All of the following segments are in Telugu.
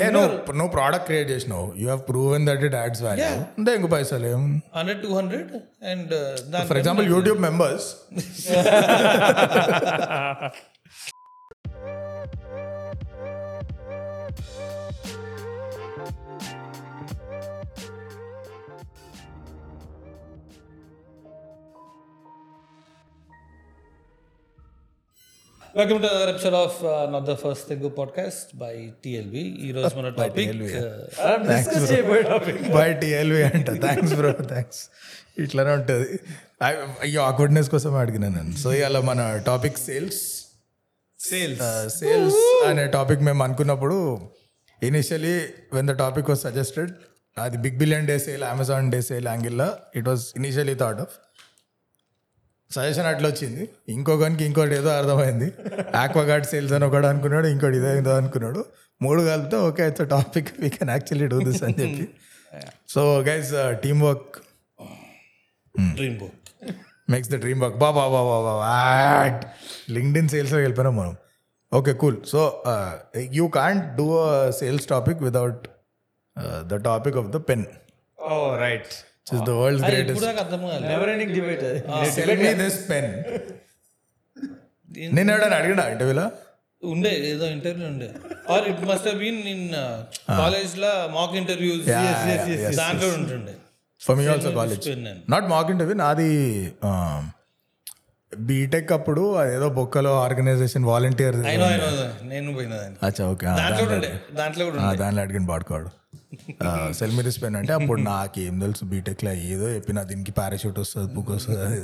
ఏ నువ్వు ప్రోడక్ట్ క్రియేట్ చేసినావు. You have proven that it adds value అంతే ఇంకో పైసలు ఏం? Hundred two hundred and for example YouTube members welcome to other episode of not the first Telugu podcast by TLB ఈ రోజు మన టాపిక్ బై టిఎల్వి అంట. థ్యాంక్స్ బ్రో థ్యాంక్స్ ఇట్లానే ఉంటుంది. అయ్యో ఆక్వర్డ్నెస్ కోసం అడిగినాను నేను. సో ఇవాళ మన టాపిక్ సేల్స్ సేల్స్ సేల్స్ అనే టాపిక్ మేము అనుకున్నప్పుడు initially when the topic was suggested అది big billion day sale Amazon day sale యాంగిల్లో it was initially thought of suggestion అట్లా వచ్చింది ఇంకొకరికి ఇంకోటి ఏదో అర్థమైంది. ఆక్వాగార్డ్ సేల్స్ అని ఒకటి అనుకున్నాడు ఇంకోటి ఇదో ఏదో అనుకున్నాడు. మూడు కలిపితే okay it's topic we can actually do this అని చెప్పి. So guys team work dream book makes the dream work బా బా బా బా బా లింక్డ్ ఇన్ సేల్స్లో వెళ్ళిపోయినాం మనం. Okay cool so you can't do a sales topic without the topic of the pen oh right never ending debate me this pen నేను ఎవడని అడిగినా ఇంటర్వ్యూలో? ఉండే ఏదో ఇంటర్వ్యూ ఉండే. Or it must been in కాలేజ్లో మాక్ ఇంటర్వ్యూస్ దాంట్లో ఉంటుండే. For me also college not mock interview నాది బీటెక్ అప్పుడు అదేదో బొక్కలో ఆర్గనైజేషన్ వాలంటీర్ నేను అచ్చా ఓకే. దాంట్లో దాంట్లో అడిగిన పాడుకోడు సెల్ మీ దిస్ పెన్ అంటే అప్పుడు నాకేం తెలుసు బీటెక్లో ఏదో చెప్పిన దీనికి పారాషూట్ వస్తుంది బుక్ వస్తుంది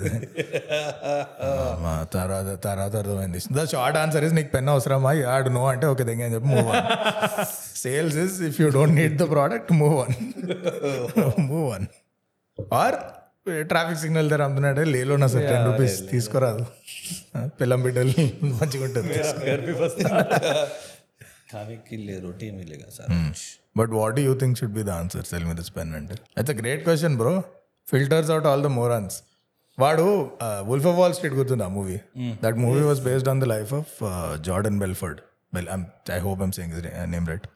తర్వాత తర్వాత అర్థమైంది. ద షార్ట్ ఆన్సర్ ఇస్ నీకు పెన్ అవసరమా? ఆడు నో అంటే ఓకే దగ్గర అని చెప్పి move on sales is if you don't need the product move on move on or traffic signal దగ్గర అమ్ముతున్నాడే లేలో నా సార్ టెన్ రూపీస్ తీసుకురాదు. పిల్లం బిడ్డలు మంచిగా ఉంటుంది. But what you think should be the answer sell me this pen అంటే it's a great question bro filters out all the morons వాడు వుల్ఫ్ ఆఫ్ వాల్ స్ట్రీట్ గుర్తుంది ఆ movie that movie was based on the life of Jordan Belfort bell I hope I'm saying name right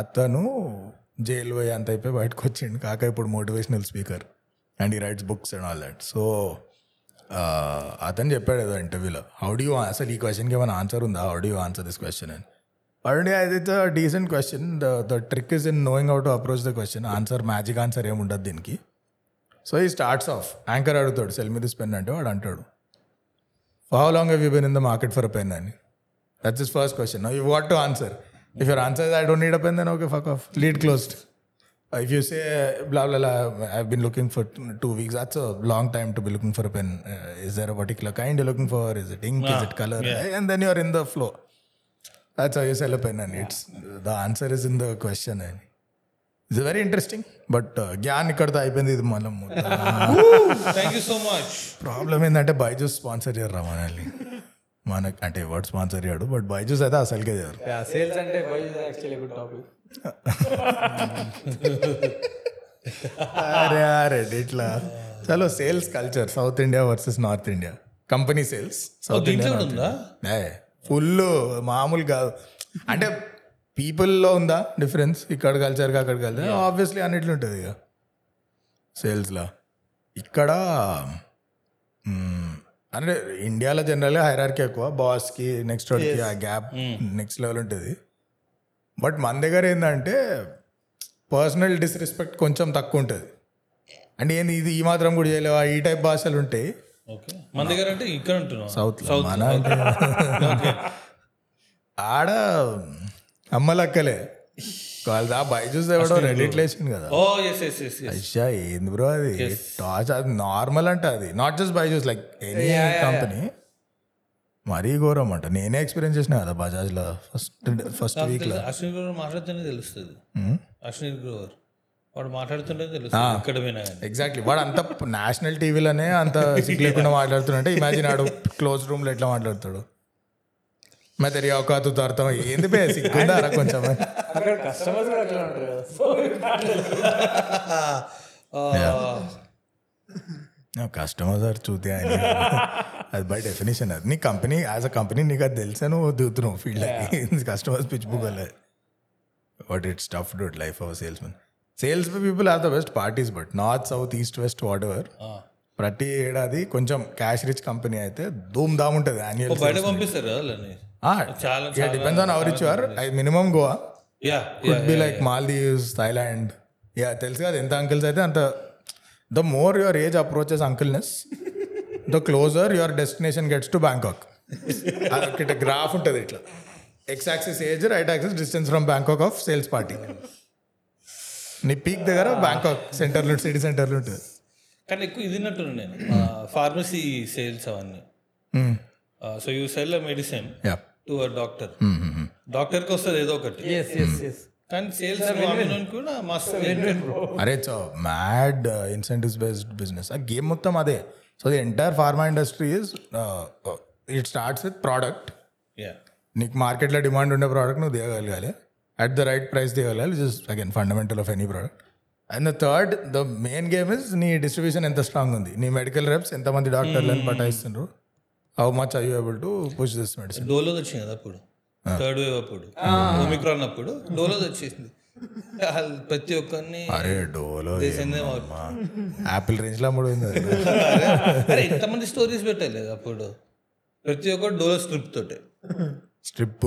అతను జైలు పోయి అంత అయిపోయి బయటకు వచ్చిండు. కాక ఇప్పుడు మోటివేషనల్ స్పీకర్ అండ్ ఈ writes books and all that so అతను చెప్పాడు ఏదో ఇంటర్వ్యూలో హౌ డూ అసలు ఈ క్వశ్చన్కి ఏమైనా ఆన్సర్ ఉందా? How do answer this question అని ఆల్రెడీ అది it's decent question the the trick is in knowing out approach the question answer magic answer ఏముండదు దీనికి. సో ఈ స్టార్ట్స్ ఆఫ్ యాంకర్ అడుగుతాడు సెల్ మీ దిస్ పెన్ అంటే వాడు అంటాడు. How long have you been in the market for a pen అని that's is first question you what to answer if your answer I don't need a pen then okay fuck off lead closed if you say blah blah blah i've been looking for two weeks that's a long time to be looking for a pen uh, is there a particular kind you're looking for is it ink is it color and then you're in the flow that's how you sell a pen and it's the answer is in the question it's very interesting but జ్ఞాన్ ఇక్కడతో అయిపోయింది ఇది మనం thank you so much problem ఏంటంటే బైజూస్ స్పాన్సర్ చేయరు మనల్ని మనకి అంటే ఎవరు స్పాన్సర్ చేయడు బట్ బైజూస్ అయితే అసలుకే చేయరు. సేల్స్ అంటే యాక్చువల్లీ గుడ్ టాపిక్. అరే అరే ఇట్లా. చలో sales culture South India versus North India. Company sales South India full మామూలు కాదు అంటే పీపుల్లో ఉందా డిఫరెన్స్? ఇక్కడ కల్చర్గా అక్కడ కల్చర్ ఆబ్వియస్లీ అన్నిట్లో ఉంటుంది ఇక. సేల్స్లో. ఇక్కడ అంటే ఇండియాలో జనరల్గా హైరార్కీ ఎక్కువ. బాస్కి నెక్స్ట్ వాడికి ఆ గ్యాప్ నెక్స్ట్ లెవెల్ ఉంటుంది. బట్ మన దగ్గర ఏంటంటే పర్సనల్ డిస్రెస్పెక్ట్ కొంచెం తక్కువ ఉంటుంది. అంటే ఏంది ఇది ఈ మాత్రం కూడా చేయలేవా? ఈ టైప్ భాషలు ఉంటాయి. ఓకే మన దగ్గర అంటే ఇక్కడ ఉంటున్నాం సౌత్ మన ఆడ అమ్మలక్కలే. వాళ్ళ బైజూస్ ఎవడో రెడీట్ లేచింది కదా. ఓ ఎస్ ఎస్ ఎస్ అయ్యా ఏంది బ్రో అది? టాచ్ అది నార్మల్ అంటే అది. Not just Byju's like any company మరీ ఘోరం అంట. నేనే ఎక్స్పీరియన్స్ చేసిన కదా బజాజ్లో ఫస్ట్ ఫస్ట్ వీక్లో. అశ్విని గ్రోవర్ మాట్లాడుతూనే తెలుస్తుంది. అశ్విని గ్రోవర్ వాడు మాట్లాడుతుంటే తెలుస్తుంది ఎగ్జాక్ట్లీ వాడు అంత నేషనల్ టీవీలోనే అంత సిగ్గు లేకుండా మాట్లాడుతుంటే ఇమాజిన్ ఆడు క్లోజ్ రూమ్లో ఎట్లా మాట్లాడతాడు? మే తెరి అవకాశ అర్థం ఏంది బే కొంచెం? అక్కడ కస్టమర్స్ కూడా అట్లా ఉంటారు కదా. సో కస్టమర్ సార్ చూతే ఆయన. అది బై డెఫినేషన్ అది. నీ కంపెనీ యాజ్ అ కంపెనీ నీకు అది తెలిసా నువ్వు? దిగుతున్నావు ఫీల్డ్ కస్టమర్స్ పిచ్చి బుగ్గలే. But it's tough to life of sales men sales people are the best parties but north south east west whatever ప్రతి ఏడాది కొంచెం క్యాష్ రిచ్ కంపెనీ అయితే ధూమ్ ధామ్ ఉంటుంది యాన్యువల్ బయట పంపిస్తారు చాలా depends on our which are I minimum Goa yeah could be like Maldives Thailand yeah తెలుసు కదా ఎంత అంకిల్స్ అయితే అంత the more your age approaches uncleness the closer your destination gets to Bangkok ఇట్లా గ్రాఫ్ ఉంటుంది ఇట్లా. X axis age right axis distance from Bangkok of sales party నీ పీక్ దగ్గర బ్యాంకాక్ సెంటర్లో సిటీ సెంటర్లో ఉంటుంది. కానీ ఎక్కువ ఇది నట్టు నేను. ఫార్మసీ సేల్స్ అవన్నీ. So you sell medicine yeah to a doctor డాక్టర్కి వస్తుంది ఏదో ఒకటి. కానీ సేల్స్ కూడా మస్తు అరే it's mad incentives based business ఆ గేమ్ మొత్తం అదే. So the entire pharma industry is it starts with product నీకు మార్కెట్లో డిమాండ్ ఉండే ప్రోడక్ట్ నువ్వు తీయగలగాలి at the right price తీయగలగాలి is again fundamental of any product and the third the main game is నీ డిస్ట్రిబ్యూషన్ ఎంత స్ట్రాంగ్ ఉంది. నీ మెడికల్ రెప్స్ ఎంతమంది డాక్టర్లను పటాయిస్తున్నారు how much I able to push this medicine Dolo వచ్చింది కదా అప్పుడు. థర్డ్ వేవ్ అప్పుడు. ఒమిక్రాన్ అప్పుడు డోలో వచ్చేసింది ప్రతి ఒక్కరిని అరే డోలో యాపిల్ రేంజ్లో అమ్ముడుంది అది. అరే ఎంతమంది స్టోరీస్ పెట్టలేదు అప్పుడు. ప్రతి ఒక్కరు డోలో స్ట్రిప్ తోటే. స్ట్రిప్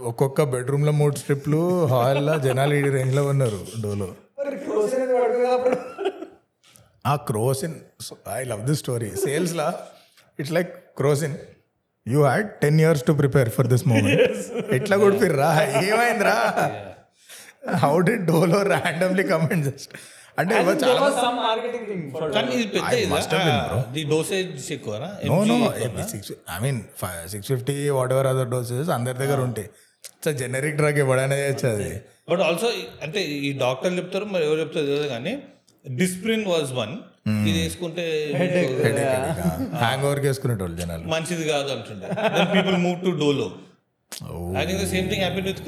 ఒక్కొక్క బెడ్రూమ్లో మూడు స్ట్రిప్లు హాల్లో జనాలు ఈ రేంజ్లో ఉన్నారు డోలో ఆ Crocin I love this story సేల్స్లా it's like Crocin you had ten years to prepare for this moment ఎట్లా కొడిపిర్రా? ఏమైందిరా? How the Dolo randomly comment just అంటే six I mean six fifty whatever other doses అందరి దగ్గర ఉంటాయి జెనరిక్ డ్రగ్ అది బట్ ఆల్సో అంటే ఈ డాక్టర్ చెప్తారు మరి ఎవరు చెప్తారు కానీ డిస్ప్రిన్ వాజ్ వన్ ఇది వేసుకుంటే హ్యాంగ్ వేసుకునేటోళ్ళు జనాలు. మంచిది కాదు అంటుండే. People move to Dolo I think the same thing with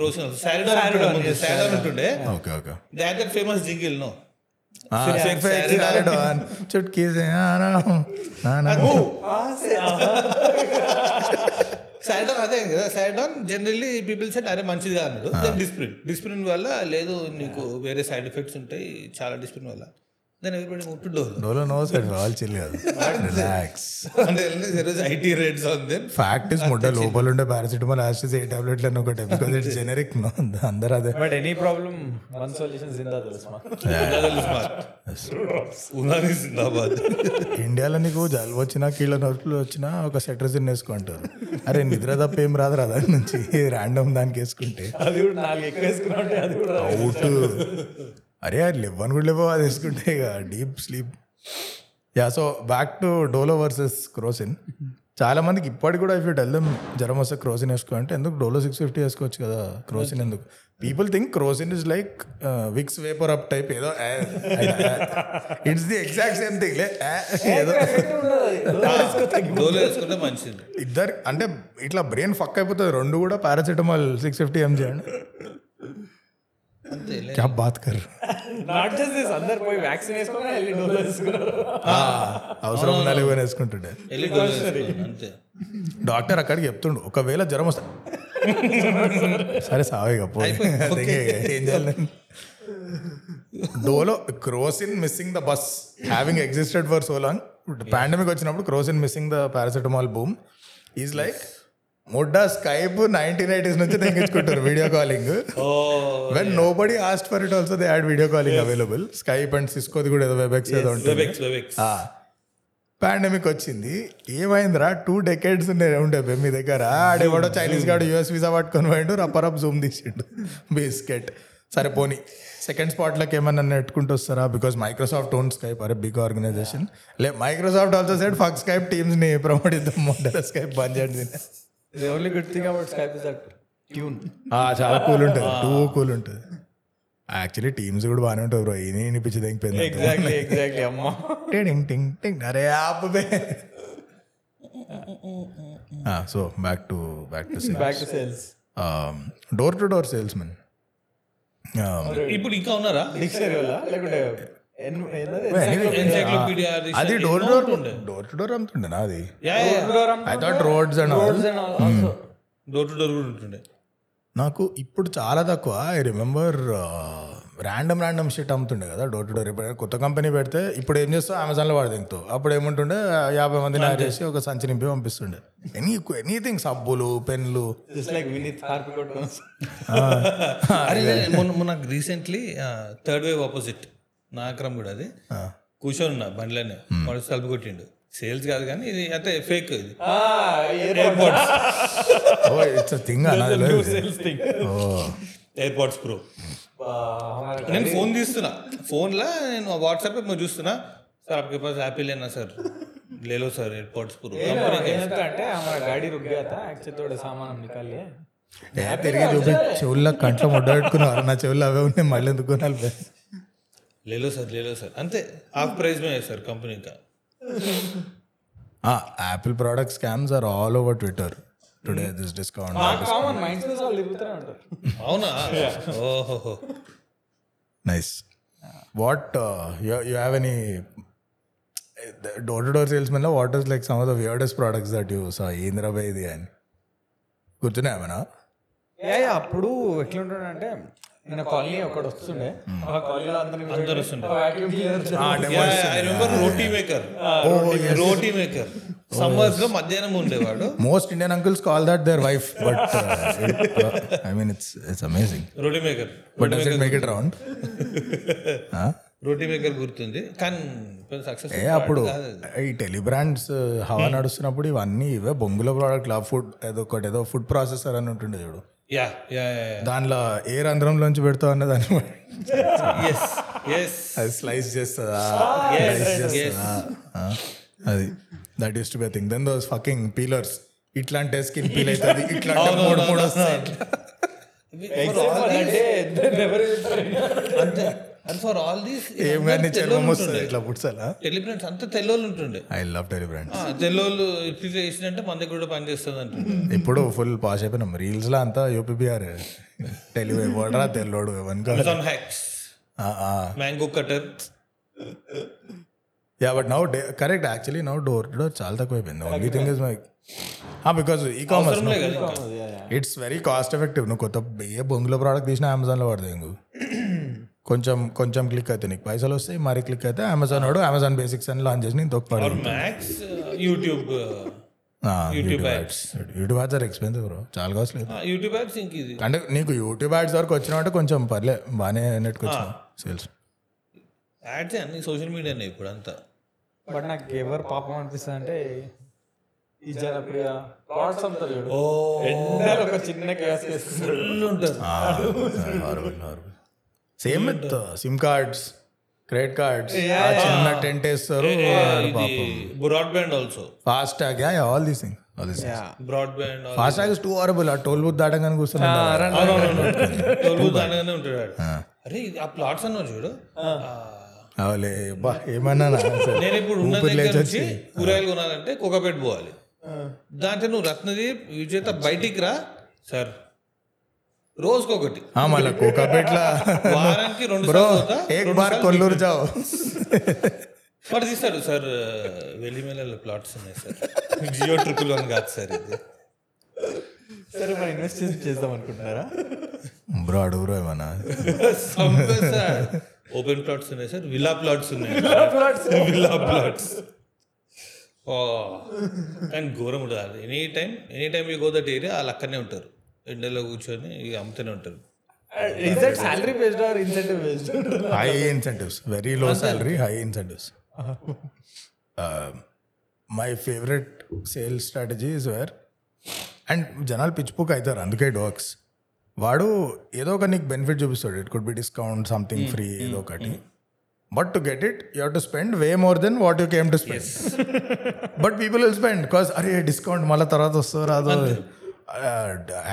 ఉంటుండే okay okay that famous jingle no. Saridon అదే కదా. సారిడాన్ జనరల్లీ పీపుల్ సెట్ అరే మంచిది కాదు డిస్ప్రిన్ డిస్ప్రిన్ వల్ల లేదు నీకు వేరే సైడ్ ఎఫెక్ట్స్ ఉంటాయి. చాలా డిస్ప్రిన్ వల్ల. Then everybody move to Dolo Dolo no sir వాళ్ళు చిల్ కాదు రిలాక్స్ అంటే IT rates on then fact is ముడ్డ లోపల ఉండే పారాసిటమాల్ యాసిస్ ఏ టాబ్లెట్లు అని ఒకటే బికాస్ ఇట్స్ జెనరిక్ నో అందరూ అదే. But any problem one solution జిందా తెలుసు ఉనాని జిందాబాద్ ఇండియాలో నీకు జలుబు వచ్చినా కీళ్ళ నొప్పులు వచ్చినా ఒక సెట్రజిన్ వేసుకుంటారు. అరే నిద్ర తప్ప ఏం రాదు రా దాని నుంచి. ర్యాండమ్ దానికి వేసుకుంటే. అది కూడా నాలుగు ఎక్కువ వేసుకున్నా ఉంటే అది కూడా అవుట్ అరే అది లెవ్వని కూడా లేవో అది వేసుకుంటే ఇక deep sleep yeah so back to Dolo versus Crocin చాలా మందికి ఇప్పటికి కూడా ఇఫ్ యూ టెల్ దమ్ జ్వరం వస్తే క్రోసిన్ వేసుకో అంటే ఎందుకు? డోలో సిక్స్ ఫిఫ్టీ వేసుకోవచ్చు కదా క్రోసిన్ ఎందుకు? People think Crocin is like Vicks VapoRub type ఏదో it's the exact same thing ఏదో. ఇద్దరు అంటే ఇట్లా బ్రెయిన్ ఫక్ అయిపోతుంది. రెండు కూడా పారాసిటమాల్ సిక్స్ ఫిఫ్టీ ఎంజీ అండి. క్యా బాత్ కర్? నాట్ జస్ట్ దిస్ అందరు పోయి వ్యాక్సిన్ వేసుకున్నా వెళ్ళి డోలో వేసుకున్నారు. అవసరం ఉండాలి ఇవన్నీ వేసుకుంటుండే. అంతే. డాక్టర్ అక్కడికి చెప్తుండు ఒకవేళ జ్వరం వస్తే. సరే సావేగా పోయి. అదే ఏం చేయాలి Dolo Crocin missing the bus having existed for so long pandemic వచ్చినప్పుడు Crocin missing the paracetamol boom is like ముడ్డా Skype nineteen eighties నుంచి తెగించుకుంటారు video calling when nobody asked for it also they had video calling available Skype and సిస్కోది కూడా ఏదో వెబెక్స్ ఏదో ఉంటుంది. పాండమిక్ వచ్చింది. ఏమైందిరా? టూ డెకేడ్స్ ఉండే మీ దగ్గర. ఆడేవాడో చైనీస్ గాడు యూఎస్ వీసా పట్టుకొని పోయిండు రప్పరప్ జూమ్ తీసిండు. బిస్కెట్ సరే పోనీ. సెకండ్ స్పాట్లోకి ఏమన్నా నెట్టుకుంటూ వస్తారా? బికాస్ మైక్రోసాఫ్ట్ ఓన్ స్కైప్ అరే బిగ్ ఆర్గనైజేషన్ లే Microsoft also side fuck Skype టీమ్స్ని promote ఇద్దాం. స్కైప్ బంద్ చేయండి. The only good thing about Skype is that tune ఆ, చాలా కూల్ ఉంటుంది. టూ కూల్ ఉంటుంది. యాక్చువల్లీ టీమ్స్ కూడా బాగానే ఉంటాయి బ్రో ఇది పిచ్చి తెగిపోయింది ఎగ్జాక్ట్లీ ఎగ్జాక్ట్లీ అమ్మా. టింగ్ టింగ్ టింగ్. అరే so back to back to back to sales door to door sales men ఇప్పుడు ఇంకా ఉన్నారా? డిక్షనరీ వల్ల లేకుంటే అది door door door to door అమ్ముతుండేనా అది I thought roads and. Door to door కూడా ఉంటుండే. నాకు ఇప్పుడు చాలా తక్కువ. I remember random random shit అమ్ముతుండే కదా డోర్ టు డోర్ ఇప్పుడు కొత్త కంపెనీ పెడితే ఇప్పుడు ఏం చేస్తావు? అమెజాన్లో వాడు దింగుతావు అప్పుడు ఏముంటుండే? యాభై మందిని హైర్ చేసి ఒక సంచి నింపి పంపిస్తుండే. ఎనీ ఎనీథింగ్ సబ్బులు పెన్లు మొన్న రీసెంట్లీ థర్డ్ వేవ్ ఆపోజిట్ నాకరం కూడా అది కూర్చొని ఉన్నా బండిలోనే వాడు తలుపు కొట్టిండు సేల్స్ కాదు కానీ ఇది అంటే ఫేక్ ఇది ఎయిర్పోర్ట్స్ ఓ ఇట్స్ థింగ్ అన్నది ఓ ఎయిర్పోర్ట్స్ ప్రో నేను ఫోన్ తీస్తున్నా ఫోన్లో నేను వాట్సాప్ మీద చూస్తున్నా సార్ आपके पास యాపిల్ లేనా సార్ ले लो सर एयरपोर्ट्स प्रो कंपनी के అంటే हमारा गाड़ी रुक गया था एक्चुअली थोड़े सामान हम निकाल लिए ఏ తిరిగి చూపి చెవుల్లో కంట్లో ముడ్డ పెట్టుకున్నారు నా చెవుల్లో అవే ఉన్నాయి మళ్ళీ ఎందుకు కొనాలి లేలో సార్ లేలో సార్ అంతే హాఫ్ ప్రైస్ మే సార్ కంపెనీ ఇంకా. Apple product scams are all over Twitter today this discount అవునా? ఓహో nice what you have any door to door sales మెన్లో what is like some of the weirdest products that you saw అని ఇది అని గుర్తున్నామేనా అప్పుడు ఎట్లుంటాడంటే కాలనీ ఒకటి వస్తుండే. ఆ కాలనీలో అందరు వస్తుండే. I remember roti maker roti maker సమ్మర్స్లో మధ్యాహ్నం ఉండేవాడు. Most Indian uncles call that their wife but I mean it's it's amazing roti maker but does it make it round roti maker గుర్తుంది. కానీ సక్సెస్ ఏ అప్పుడు ఈ టెలిబ్రాండ్స్ హవా నడుస్తున్నప్పుడు ఇవన్నీ ఇవే బొంగుల ప్రోడక్ట్ ఫుడ్ ఏదో ఒకటి ఏదో ఫుడ్ ప్రాసెసర్ అని ఉంటుండే చూడు. యా యా దానిలో ఏ రంధ్రంలోంచి పెడతావు అన్న ఎస్ అది స్లైస్ చేస్తుందా? అది. That used to be thing then those fucking peelers ఇట్లాంటి స్కిన్ పీల్ అవుతుంది ఇట్లాంటి మూడు మూడు వస్తాయి. అంతే అండ్ ఫర్ ఆల్ దీస్ ఏం కానీ చర్మం వస్తుంది ఇట్లా పుట్సాలా టెలిబ్రాండ్స్ అంతా తెల్లోళ్ళు ఉంటుండే. ఐ లవ్ టెలిబ్రాండ్స్ తెల్లోళ్ళు ఇప్పుడు చేసినట్టే మన దగ్గర కూడా పనిచేస్తుంది అంటుండే. ఇప్పుడు ఫుల్ పాష్ అయిపోయినాం రీల్స్లో అంతా యూపీబీఆర్ తెలివి వాడరా తెల్లోడు ఎవరికా Amazon hacks mango cutter yeah but now correct actually now door door చాలా తక్కువ అయిపోయింది only thing is my because ecommerce it's very cost effective నువ్వు కొత్త ఏ బొంగులో ప్రోడక్ట్ తీసినా అమెజాన్లో పడతాయి ఇంకో. కొంచెం కొంచెం క్లిక్ అయితే నీకు పైసలు వస్తాయి మరి క్లిక్ అయితే అమెజాన్ వాడు అమెజాన్ బేసిక్స్ అని లాంచ్ చేసి తొక్కుపడు max YouTube YouTube ads YouTube ads are expensive bro చాలా కాస్ట్ లేదు యూట్యూబ్ యాడ్స్ ఇంక ఇది. అంటే నీకు యూట్యూబ్ యాడ్స్ వరకు వచ్చినావంటే కొంచెం పర్లే బాగానే నెట్టుకొచ్చిన సేల్స్ యాడ్స్ అన్ని సోషల్ మీడియానే ఇప్పుడు అంతా. బట్ నాకు ఎవరు పాపం అనిపిస్తుంది అంటే ఈ జనప్రియ ప్లాట్స్ అమ్ముతారు చూడు. ఒక చిన్న ఫుల్ ఉంటారు same with SIM cards credit cards. చిన్న టెంట్ వేస్తారు broadband also FASTag all these thing broadband FASTag is too horrible ఆ టోల్ బూత్ దాటగానే కూర్చున్నా దానిగానే ఉంటాడు. వాడు. అరే ఇది ఆ ప్లాట్స్ అన్నావు చూడు. ఆ, అవలే బా ఏమన్నా నేను ఇప్పుడు ఉన్న దగ్గర నుంచి కూరగాయలు కొనాలంటే కోకాపేట పోవాలి. దాంట్లో నువ్వు రత్నదీప్ విజేత బయటికి రా. సార్ రోజుకొకటి. మళ్ళీ కోకాపేట్ల వారానికి రెండు బ్రో ఏక్ కొల్లూరు జావ్. వాడు తీస్తాడు సార్ వెల్లిమేల ప్లాట్స్ ఉన్నాయి సార్. జియో ట్రిపుల్ వన్ కాదు సార్ ఇది. సరే మనం ఇన్వెస్ట్ చేద్దాం అనుకుంటున్నారా? బ్రో అడుగురు ఏమన్నా? ఓపెన్ ప్లాట్స్ ఉన్నాయి సార్. విల్లా ప్లాట్స్ ఉన్నాయి. విల్లా ప్లాట్స్ ఓ కానీ ఘోరం ఉండదు any time any time you go that area వాళ్ళు అక్కడనే ఉంటారు. ఎండలో కూర్చొని అమ్ముతూనే ఉంటారు. Is that salary based or incentive based high incentives very low salary high incentives my favourite sale strategy is where and జనాలు పిచ్చిపోక్ అవుతారు అందుకే ఇట్ వర్క్స్ వాడు ఏదో ఒక నీకు బెనిఫిట్ చూపిస్తాడు. It could be discount something free ఏదో ఒకటి. But to get it you to spend way more then what you came to spend but people will spend because అరే డిస్కౌంట్ మళ్ళీ తర్వాత వస్తుందో రాదో.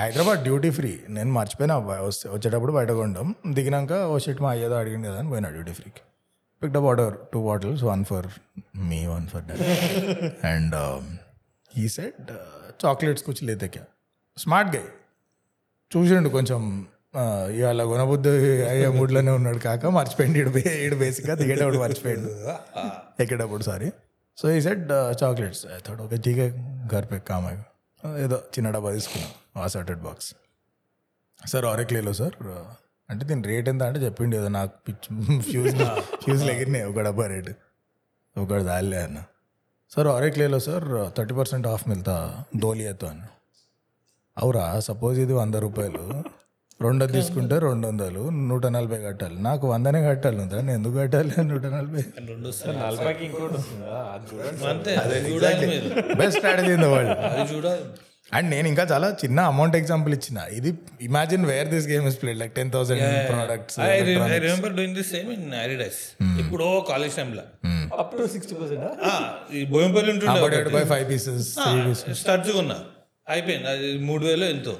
Hyderabad duty free. నేను మర్చిపోయినా వస్తే వచ్చేటప్పుడు బయట కొండం దిగినాక ఓ షిట్ మా అయ్యేదో అడిగింది కదా అని పోయినా duty ఫ్రీకి. Pick up order two bottles one for me one for dad and ఈ సెట్ చాక్లెట్స్ కూర్చు లేతెక్కా స్మార్ట్ గై చూసిండు కొంచెం ఇవాళ గుణబుద్ధి అయ్యే మూడ్లోనే ఉన్నాడు కాక మర్చిపోయింది ఇడు ఇడు బేసిక్గా దిగేటప్పుడు మర్చిపోయాడు. ఎక్కేటప్పుడు సారీ సో ఈ సెట్ చాక్లెట్స్ ఓకే ఠీక్ ఘర్ పే కామ్ ఏదో చిన్న డబ్బా తీసుకున్నాం ఆ సార్టెడ్ బాక్స్ సార్ ఆరెక్లేలో సార్ అంటే దీని రేట్ ఎంత అంటే చెప్పిండు ఏదో నాకు పిచ్ ఫ్యూజ్ ఫ్యూజ్లు ఎగిరినాయి ఒక డబ్బా రేటు ఒకటి దాలే అన్న. సార్ ఆరెక్లేలో సార్ థర్టీ పర్సెంట్ ఆఫ్ మిల్తా దోలియాతో అన్న. అవురా సపోజ్ ఇది వంద రూపాయలు. రెండు తీసుకుంటే రెండు వందలు నూట నలభై కట్టాలి. నాకు వందనే కట్టాలి ఉందా నేను ఎందుకు కట్టాలి నూట నలభై? Best strategy in the world అది చూడాలి. అండ్ నేను ఇంకా చాలా చిన్న అమౌంట్ ఎగ్జాంపుల్ ఇచ్చిన. ఇది imagine where this game is played like ten thousand products I remember doing the same in Adidas ఇప్పుడు కాలేజ్ టైంలో అప్ టు సిక్స్టీ పర్సెంట్ ఈ బోయంపల్లి ఉంటుండే బై ఫైవ్ పీసెస్ స్టడ్స్ కొన్నా. అయిపోయింది. అది మూడు వేలు ఎంతో.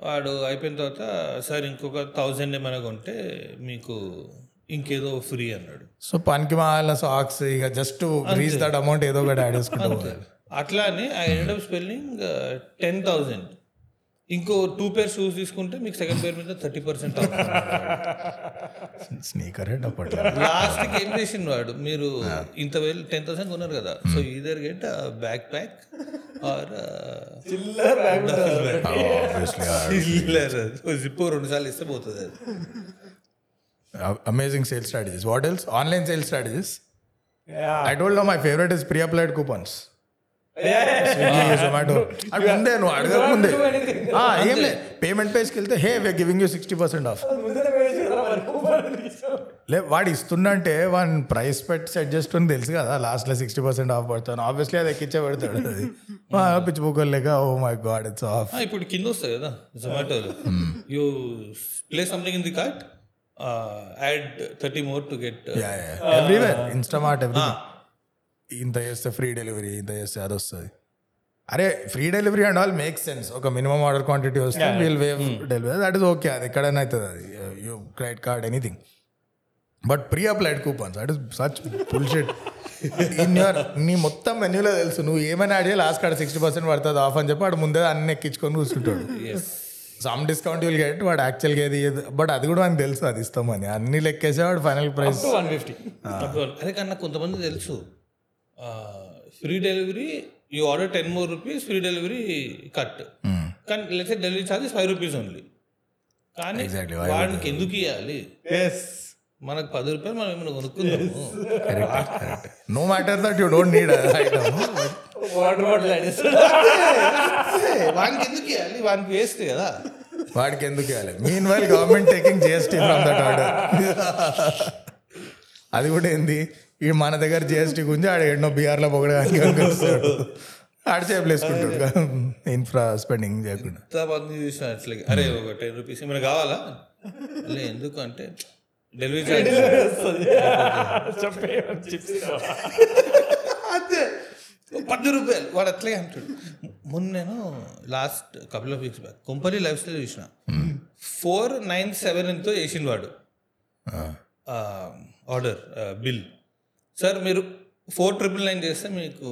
వాడు అయిపోయిన తర్వాత సార్ ఇంకొక థౌజండ్ ఏమైనా కొంటే మీకు ఇంకేదో ఫ్రీ అన్నాడు. సో పనికి మాల సాక్స్ ఇక జస్ట్ రీచ్ దట్ అమౌంట్ ఏదో ఒకటి యాడ్ చేసుకుంటాం అట్లా అని I end up spending ten thousand ఇంకో టూ పేర్ షూస్ తీసుకుంటే మీకు సెకండ్ పేర్ మీద థర్టీ పర్సెంట్ స్నీకర్ హెడ్ అప్పట్లో లాస్ట్కి ఏం చేసిండు వాడు? మీరు ఇంత వేలు టెన్ థౌసండ్ కొన్నారు కదా. So either get back pack or zip రెండు సార్లు ఇస్తే పోతుంది అది. Amazing sale strategies what else online sale strategies I don't know my favourite is pre applied coupons Zomato అది ముందే నువ్వు అడగక ముందే. ఏం లేదు పేమెంట్ పేజ్కి వెళ్తే hey we're giving you sixty percent off లే వాడు ఇస్తుండంటే వాడి ప్రైస్ పెట్టి సెట్ చేసుకుని తెలుసు కదా లాస్ట్లో సిక్స్టీ పర్సెంట్ ఆఫ్ పడతాను. ఆబ్వియస్లీ అది ఎక్కించే పెడతాడు అది. పిచ్చి లేక oh my god it's off ఇప్పుడు కింద వస్తాయి కదా జొమాటోలో you play something in the cart add thirty more to get everywhere Instamart every ఇంత చేస్తే ఫ్రీ డెలివరీ ఇంత చేస్తే అది వస్తుంది. అరే free delivery and all make sense ఒక మినిమం ఆర్డర్ క్వాంటిటీ వస్తే we'll waive delivery that is okay అది ఎక్కడైనా అవుతుంది అది. You credit card anything but pre applied coupons that is such bullshit in your నీ మొత్తం మెన్యూలో తెలుసు. నువ్వు ఏమైనా అడిగి లాస్ట్ కాడ సిక్స్టీ పర్సెంట్ పడుతుంది ఆఫ్ అని చెప్పి వాడు ముందే అన్ని ఎక్కించుకొని కూర్చుంటాడు. సమ్ డిస్కౌంట్ విల్ గెట్ వాడు యాక్చువల్గా ఏది బట్ అది కూడా మనకు తెలుసు అది ఇస్తామని అన్ని లెక్కేసే వాడు ఫైనల్ ప్రైస్ వన్ ఫిఫ్టీ అదే కన్నా కొంతమంది తెలుసు. Free delivery you order ten more rupees free delivery cut కానీ లేకపోతే delivery charges five rupees only కానీ Exactly, వాడికి ఎందుకు ఇవ్వాలి ఎస్ మనకు పది రూపాయలు మనం ఏమైనా కొనుక్కుందాము? No matter that you don't need item water bottle వానికి ఎందుకు ఇవ్వాలి వానికి వేస్ట్ కదా. వాడికి ఎందుకు ఇవ్వాలి meanwhile government taking GST from that order అది కూడా ఏంది? ఈ మన దగ్గర జిఎస్టీ గురించి ఆడ ఎన్నో బీఆర్లో పొగడడానికి ఆడ చేపలు వేసుకుంటాడు. ఇన్ఫ్రా స్పెండింగ్ చేయకుండా. చూసిన అట్లా అరే ఒక టెన్ రూపీస్ ఏమైనా కావాలా? లే ఎందుకు అంటే డెలివరీ అంతే పది రూపాయలు. వాడు అట్లే అంటాడు. మొన్న నేను last couple of weeks back Kompally Lifestyle చూసిన. ఫోర్ నైన్ సెవెన్ ఎంతో వేసిండు వాడు. ఆర్డర్ బిల్ సార్ మీరు ఫోర్ ట్రిపుల్ నైన్ చేస్తే మీకు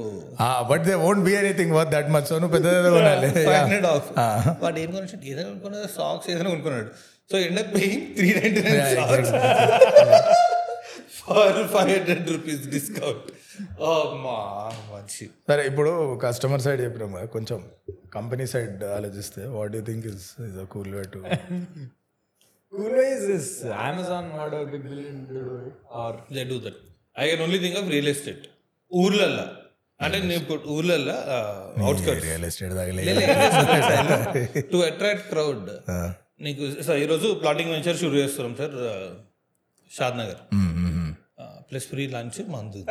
but they won't be anything worth that much నువ్వు పెద్దదే కొనాలి. హండ్రెడ్ ఆఫ్ వాడు ఏం కొన్నాడు ఏదైనా కొనుక్కున్నాడు సాక్స్ ఏదైనా కొనుక్కున్నాడు. So end up paying three ninety nine socks for five hundred rupees discount మా మంచి. సరే ఇప్పుడు కస్టమర్ సైడ్ చెప్పినాం కదా కొంచెం కంపెనీ సైడ్ ఆలోచిస్తే what you think is is a cool way to Cool way is this? Amazon what a big billion to do it or they do that I can only think of real estate ఊర్లల్లో. అంటే నేను ఊర్లల్లో outskirts real estate to attract crowd నీకు సార్ ఈరోజు ప్లాటింగ్ వెంచర్ షురూ చేస్తున్నాం sir Shadnagar. Plus free lunch మందు.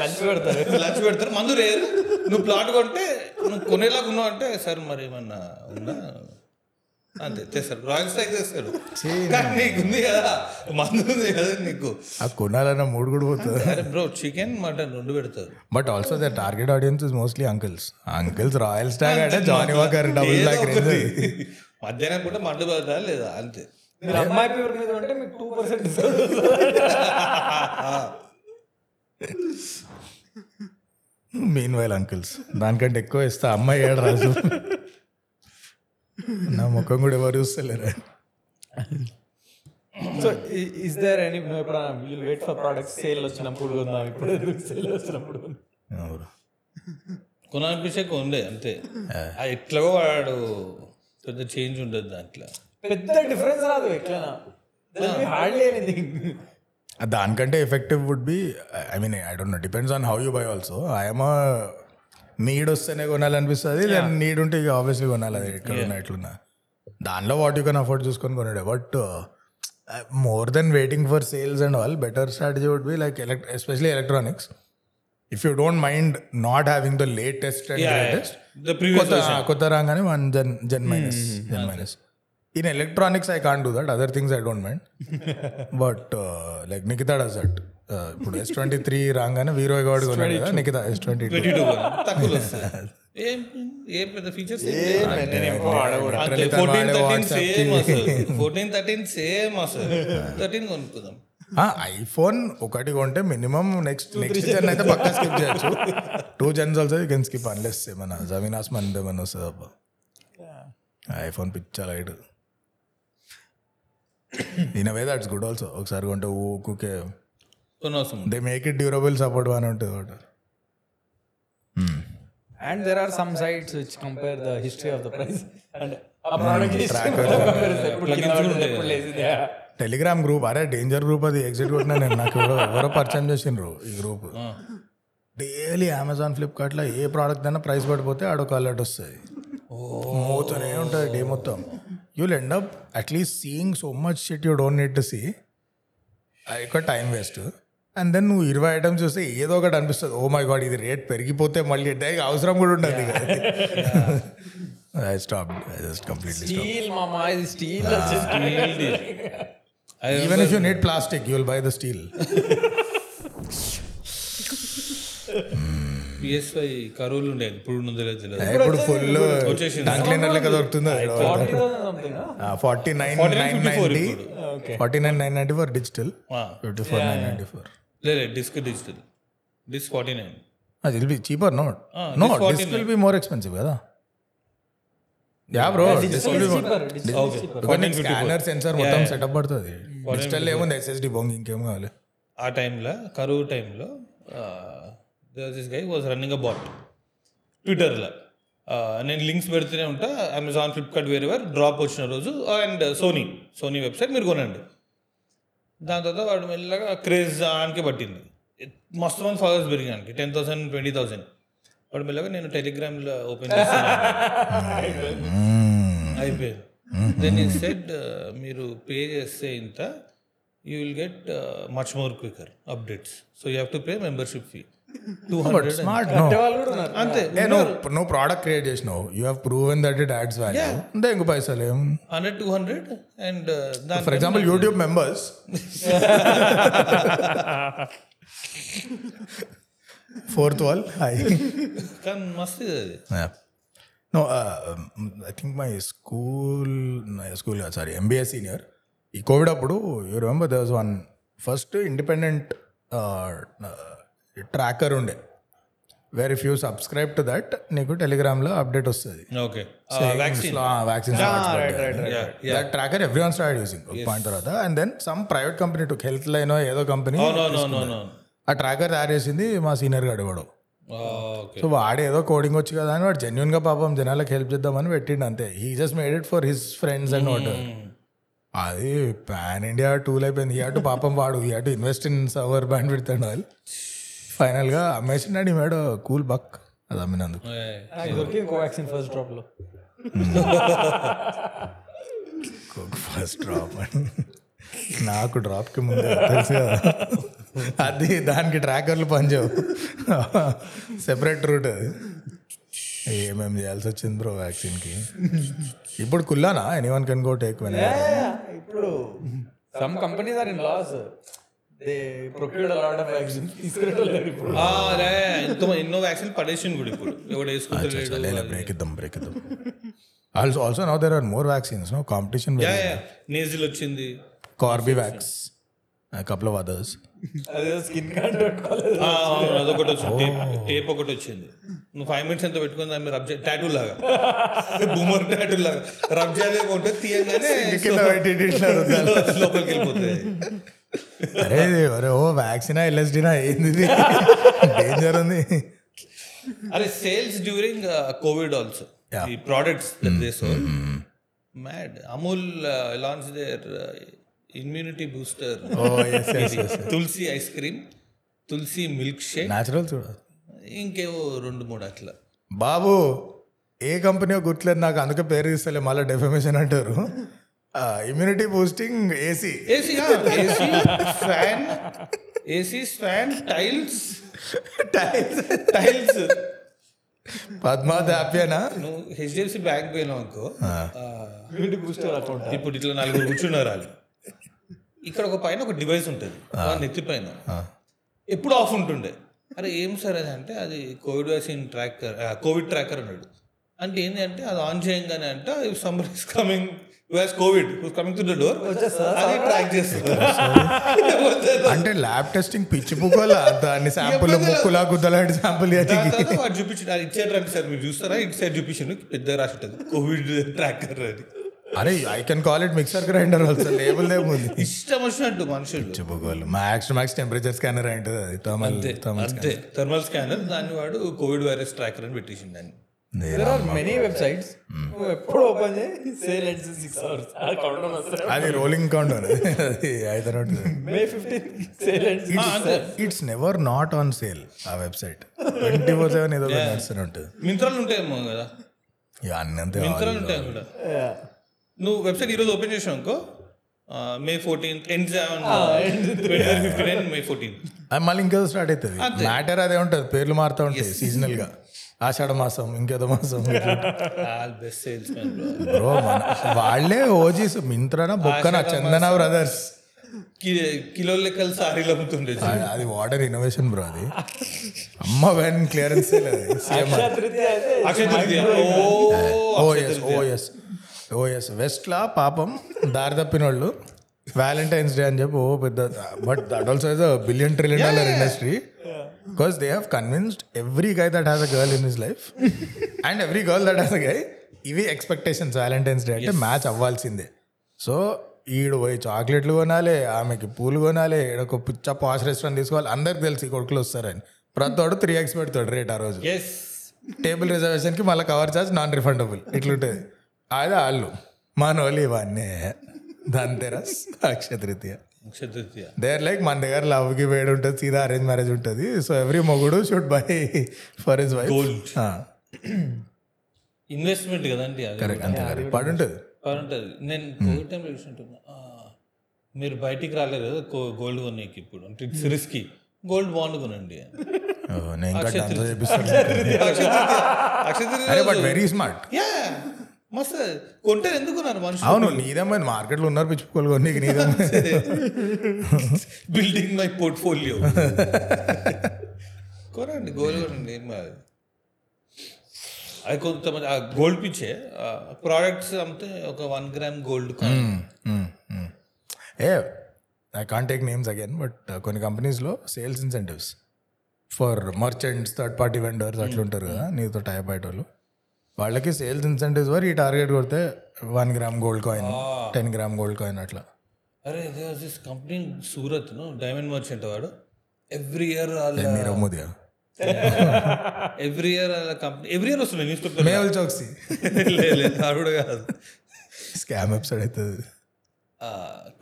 లంచ్ పెడతారు. లంచ్ పెడతారు. మందు లేదు నువ్వు ప్లాట్ కొంటే నువ్వు కొనేలాగా ఉన్నావు అంటే సార్ మరి ఏమన్నా ఉందా? అంతే తెస్తారు. రాయల్ స్టాక్ తెస్తారు. కానీ నీకు ఉంది కదా. మందు ఉంది కదా నీకు. ఆ కొనాలన్న మూడు కూడా పోతుంది. అరే బ్రో చికెన్ మటన్ రెండు పెడతారు. But also the target audience is mostly uncles uncles Royal Stag అంటే జానీ వాకర్ డబుల్ ఒకటి. మధ్యాహ్నం పూట మండు పెడతా లేదా? అంతే. మీరు అమ్మాయి పేరు మీద ఉంటే మీకు two percent mean while uncles దానికంటే ఎక్కువ ఇస్తా. అమ్మాయి ఏడు రాజు. నా ముఖం కూడా ఎవరు చూస్తలేరు? సో ఇస్ దేర్ ఎనీ నువ్వు ఎప్పుడైనా will wait for products sale వచ్చినప్పుడు కొందాం ఇప్పుడు సేల్ వచ్చినప్పుడు. అవును. కొనాలనిపించే కొండే అంతే. ఎట్లాగో వాడు పెద్ద చేంజ్ ఉండదు దాంట్లో. పెద్ద డిఫరెన్స్ రాదు ఎట్లా హార్డ్లీ ఎనీథింగ్ దానికంటే effective would be I mean I don't know depends on how you buy also I'm need వస్తేనే కొనాలనిపిస్తుంది లేదా నీడ్ ఉంటే ఇక ఆబ్వియస్లీ కొనాలి అది ఎక్కడ ఉన్నా ఎట్లున్నా దానిలో వాట్ యూ కెన్ అఫోర్డ్ చూసుకొని కొనాడు. But more than waiting for sales and all better strategy would be like elect especially electronics if you don't mind not having the latest and greatest కొత్త రాగానే one gen gen minus gen minus in electronics I can't do that other things I don't mind but like Nikhita does that ఇప్పుడు ఎస్ ట్వంటీ త్రీ రాగానే వీరో గౌడ్ కొన్నాడు కదా Nikhita S twenty two twenty two. తక్కువ వస్తాయి ఏం ఏం పెద్ద ఫీచర్స్ ఫోర్టీన్ థర్టీన్ సేమ్ అసలు. ఫోర్టీన్ థర్టీన్ సేమ్ అసలు. థర్టీన్ కొనుక్కుందాం. ఐఫోన్ ఒకటి కొంటే మినిమం నెక్స్ట్ నెక్స్ట్ జన్ అయితే పక్కా స్కిప్ చేయొచ్చు. Two gens also you can skip unless ఏమన్నా జమీన్ ఆస్మాన్ ఏమన్నా వస్తుంది అబ్బా? ఐఫోన్ పిచ్చా light in way that's good also ఒకసారి కొంటే ఊకే they make it durable support అని ఉంటుంది ఒకటి and there are some sites which compare the history of the price and ఆ ప్రోడక్ట్ హిస్టరీ టెలిగ్రామ్ గ్రూప్ అరే డేంజర్ గ్రూప్ అది ఎగ్జిట్ కొట్టినా నేను నాకు ఎవరో ఎవరో పరిచయం చేసిండ్రు ఈ గ్రూప్ డైలీ అమెజాన్ ఫ్లిప్కార్ట్లో ఏ ప్రోడక్ట్ అయినా ప్రైస్ పడిపోతే ఆడొక అలర్ట్ వస్తుంది. మోతూనే ఉంటుంది డే మొత్తం. You end up at least seeing so much shit you don't need to see ఎక్కువ టైం వేస్ట్ అండ్ దెన్ నువ్వు ఇరవై ఐటమ్స్ చూస్తే ఏదో ఒకటి అనిపిస్తుంది. ఓ మై గాడ్ ఇది రేట్ పెరిగిపోతే మళ్ళీ డై- అవసరం కూడా ఉంటుంది I stop I just completely steel మామా ఇది steel even if you need plastic you will buy the steel PS five కరువులు ఉండేది ఇప్పుడు ఉందో లేదో తెలియదు ఇప్పుడు ఫుల్ దొరుకుతుంది? Forty nine nine ninety forty nine nine ninety four digital fifty four nine ninety four లేదు disk digital disk forty nine అది will be cheaper note no this 49. Disk will be more expensive కదా? Yeah bro disk will be scanner sensor మొత్తం సెటప్ పడుతుంది. డిజిటల్ ఏముంది? ఎస్ఎస్డి బొంగ్ ఇంకేం కావాలి? ఆ టైంలో కరువు టైంలో this guy was running a bot ట్విట్టర్లో నేను లింక్స్ పెడుతూనే ఉంటా. అమెజాన్ ఫ్లిప్కార్ట్ వేరే వేరు డ్రాప్ వచ్చిన రోజు అండ్ సోనీ సోనీ వెబ్సైట్ మీరు కొనండి. దాని తర్వాత వాడు మెల్లగా క్రేజ్ ఆనికి పట్టింది. మస్తు మంది ఫాలోవర్స్ పెరిగానికి టెన్ థౌసండ్ ట్వంటీ థౌసండ్. వాడు మెల్లగా నేను టెలిగ్రామ్లో ఓపెన్ అయిపోయింది. దెన్ ఈ సెట్ మీరు పే చేస్తే ఇంత you will get much more quicker updates so you have to pay membership fee smart అంతే. నువ్వు ప్రోడక్ట్ క్రియేట్ చేసినావు. You have proven that it adds value అంతే ఇంక పైసలు ఏం? Hundred two hundred and for example YouTube members fourth wall hi కానీ మస్తు అది. No I think my school school sorry MBA senior ఈ కోవిడ్ అప్పుడు you remember there was one first independent tracker ఉండే. Where if you subscribe to that నీకు టెలిగ్రామ్లో అప్డేట్ వస్తుంది. Okay. Vaccine vaccine that tracker every one start using point తర్వాత. And then some private company to health line ఏదో company no no no no ఆ ట్రాకర్ తయారు చేసింది మా సీనియర్ గాడు వాడు. ఓకే సో వాడు ఏదో కోడింగ్ వచ్చి కదా అని వాడు జెన్యున్గా పాపం జనాలకు హెల్ప్ చేద్దామని పెట్టిండు అంతే. He just made it for his friends and what అది పాన్ ఇండియా టూల్ అయిపోయింది. ఈ అటు పాపం వాడు ఈ అటు ఇన్వెస్ట్ ఇన్ సవర్ బ్యాండ్ పెడతాడు వాళ్ళు ఫైనల్గా అమ్మేసినాడు ఈ మేడ కూల్ బక్ అది అమ్మినందుకు. నాకు దొరికింది కోవాక్సిన్ ఫస్ట్ డ్రాప్లో. ఫస్ట్ డ్రాప్ నాకు డ్రాప్కి ముందే తెలుసు కదా. అది దానికి ట్రాకర్లు పనిచేయవు. సెపరేట్ రూట్ అది. ఏమేమి చేయాల్సి వచ్చింది బ్రో వ్యాక్సిన్కి ఇప్పుడు కుల్లానా? Any one can go take when ఇప్పుడు some companies are in loss ఎన్నో వ్యాక్సిన్ పడేసింది కూడా ఇప్పుడు. ఎవడు వేసుకుంటలేడు బ్రేక్ ఇద్దాం బ్రేక్ ఇద్దాం. Also also now there are more vaccines no competition nasal వచ్చింది. కార్బివాక్స్ కపుల్ ఆఫ్ అదర్స్ అదే స్కిన్ అదొకటి వచ్చింది. టేప్ టేప్ ఒకటి వచ్చింది. నువ్వు ఫైవ్ మినిట్స్ ఎంత పెట్టుకుని దాన్ని రబ్ టాటూ లాగా. బూమర్ టాటూ లాగా. రబ్ చేయలేకుంటే తీయగానే లోపలికి వెళ్ళిపోతుంది అరే అరే ఓ వ్యాక్సినా ఎల్ఎస్డినా ఏంది డేంజర్ ఉంది. అరే సేల్స్ డ్యూరింగ్ కోవిడ్ ఆల్సో ఈ products mad Amul launch their immunity booster tulsi ice cream tulsi milk shake natural చూడ ఇంకేవో రెండు మూడు అట్లా. బాబు ఏ కంపెనీ గుర్తులేదు నాకు అందుకే పేరు తీస్తలే మళ్ళీ డెఫమేషన్ అంటారు. Immunity boosting AC AC AC fan AC fan tiles tiles Padmavati హ్యాపీనా నువ్వు హెచ్డిఎఫ్సి బ్యాంక్ పోయినావు అనుకో ఇమ్యూనిటీ బూస్టర్ అకౌంట్ ఇప్పుడు ఇట్లా నలుగురు కూర్చున్నారు వాళ్ళు. ఇక్కడ ఒక పైన ఒక డివైస్ ఉంటుంది. నెత్తి పైన. ఎప్పుడు ఆఫ్ ఉంటుండే. అరే ఏం సార్ అది అంటే అది Covid vaccine tracker Covid tracker అన్నాడు. అంటే ఏంటి అంటే అది ఆన్ చేయంగానే అంటే summer is coming was Covid coming to the door అది ట్రాక్ చేస్తుంది. అంటే ల్యాబ్ టెస్టింగ్ పిచ్చి పుకోలా దాన్ని శాంపుల్ ముక్కులా గుద్దలాంటి శాంపుల్ వాడు చూపించాడు అది ఇచ్చాడు రండి సార్ మీరు చూస్తారా? ఇటు సైడ్ చూపించాను పెద్ద రాసి ఉంటుంది. కోవిడ్ ట్రాకర్ అది. అరే I can call it mixer grinder also label ఏముంది ఇష్టం వచ్చినట్టు మనుషులు. చెప్పుకోవాలి మ్యాక్స్ మ్యాక్స్ టెంపరేచర్ స్కానర్ అది థర్మల్ థర్మల్ స్కానర్ దాన్ని వాడు కోవిడ్ వైరస్ ట్రాకర్ అని పెట్టేసిండు దాన్ని. ఎప్పుడు ఓపెన్ చేయి. Sale ends six hours counter అది రోలింగ్ అది May fifteen sale ends it's never not on sale ఆ వెబ్సైట్ ట్వంటీ ఫోర్ సెవెన్ ఏదో నడుస్తూనే ఉంటుంది. మింత్రాలు ఉంటాయేమో కదా? ఇక అన్ని అంతే మింత్రాలు ఉంటాయి కూడా. నువ్వు వెబ్సైట్ ఈరోజు ఓపెన్ చేసావు అనుకో? May fourteenth end fifteen May fourteen మళ్ళీ ఇంకేదో స్టార్ట్ అవుతుంది. మ్యాటర్ అదే ఉంటుంది పేర్లు మారుతూ ఉంటాయి సీజనల్గా. ఆషాఢ మాసం ఇంకేదో మాసం. బెస్ట్ సేల్స్ మ్యాన్ బ్రో మన వాళ్ళే ఓజీస్. మింత్రానా బొక్కన చందన బ్రదర్స్. కిలో లెక్కల సారీలు అమ్ముతుండే. అది వాటర్ ఇన్నోవేషన్ బ్రో అది. అమ్మ van clearance Akshaya Tritiya O S O S O S. వెస్ట్లా పాపం దారి తప్పిన వాళ్ళు వ్యాలంటైన్స్ డే అని చెప్పి ఓ పెద్ద but that also is a billion trillion dollar industry because they have convinced every guy that has a girl in his life and every girl that has a guy ఇవి ఎక్స్పెక్టేషన్స్ వ్యాలంటైన్స్ డే అంటే మ్యాచ్ అవ్వాల్సిందే. సో ఈడు పోయి చాక్లెట్లు కొనాలి ఆమెకి పూలు కొనాలి ఈడొక పుచ్చ పాష్ రెస్టారెంట్ తీసుకోవాలి. అందరికి తెలిసి కొడుకులు వస్తారని. ప్రతోడు త్రీ ఎక్స్ పెడతాడు రేట్ ఆ రోజు. టేబుల్ రిజర్వేషన్కి మళ్ళీ కవర్ చార్జ్ నాన్ రిఫండబుల్ ఇట్లుంటుంది. అదే వాళ్ళు మనోళ్ళు ఇవన్నీ. ధన్తెరస్ అక్షయ తృతీయ అక్షయ తృతీయ దేర్ లైక్ మన దగ్గర లవ్కి వేడి ఉంటుంది సీదా అరేంజ్ మ్యారేజ్ ఉంటుంది. సో ఎవ్రీ మొగుడు should buy for his wife Gold. Investment కదండి అది. అంతే పడి ఉంటుంది ఉంటుంది నేను కోవిడ్ టైంలో చూసుంటున్నా మీరు బయటికి రాలేరు కదా గోల్డ్ కొనేకి ఇప్పుడు. అంటే ఇట్స్ రిస్కీ గోల్డ్ బాండ్ కొనండి. నేను ఇంకా అక్షయ తృతీయ వెరీ స్మార్ట్ మస్తు కొంటే ఎందుకున్నారు మనుషులు? అవును నీదేమైంది మార్కెట్లో ఉన్నారు పిచ్చుకోవాలి కొన్ని నీకు నీదేమైంది బిల్డింగ్ మై పోర్ట్ఫోలియో కొనండి గోల్డ్ కొనండి ఏం అది కొంతమంది ఆ గోల్డ్ పిచ్చే ప్రోడక్ట్స్ అమ్మితే ఒక one gram gold A I can't take names again but కొన్ని కంపెనీస్లో sales incentives for merchants third party vendors అట్లుంటారు కదా నీతో టైప్ అయ్యేటోళ్ళు. వాళ్ళకి సేల్స్ ఇన్సెంటివ్స్ వరకు ఈ టార్గెట్ కొడితే one gram gold coin ten gram gold coin అట్లా. అరే దిస్ కంపెనీ సూరత్ను డైమండ్ మర్చెంట్ వాడు. Every year Nirav Modi every year company every year వస్తుంది న్యూస్ పేపర్ మేవల్ చౌక్సీ లేదు కూడా కాదు. స్కామ్ ఎపిసోడ్ అవుతుంది.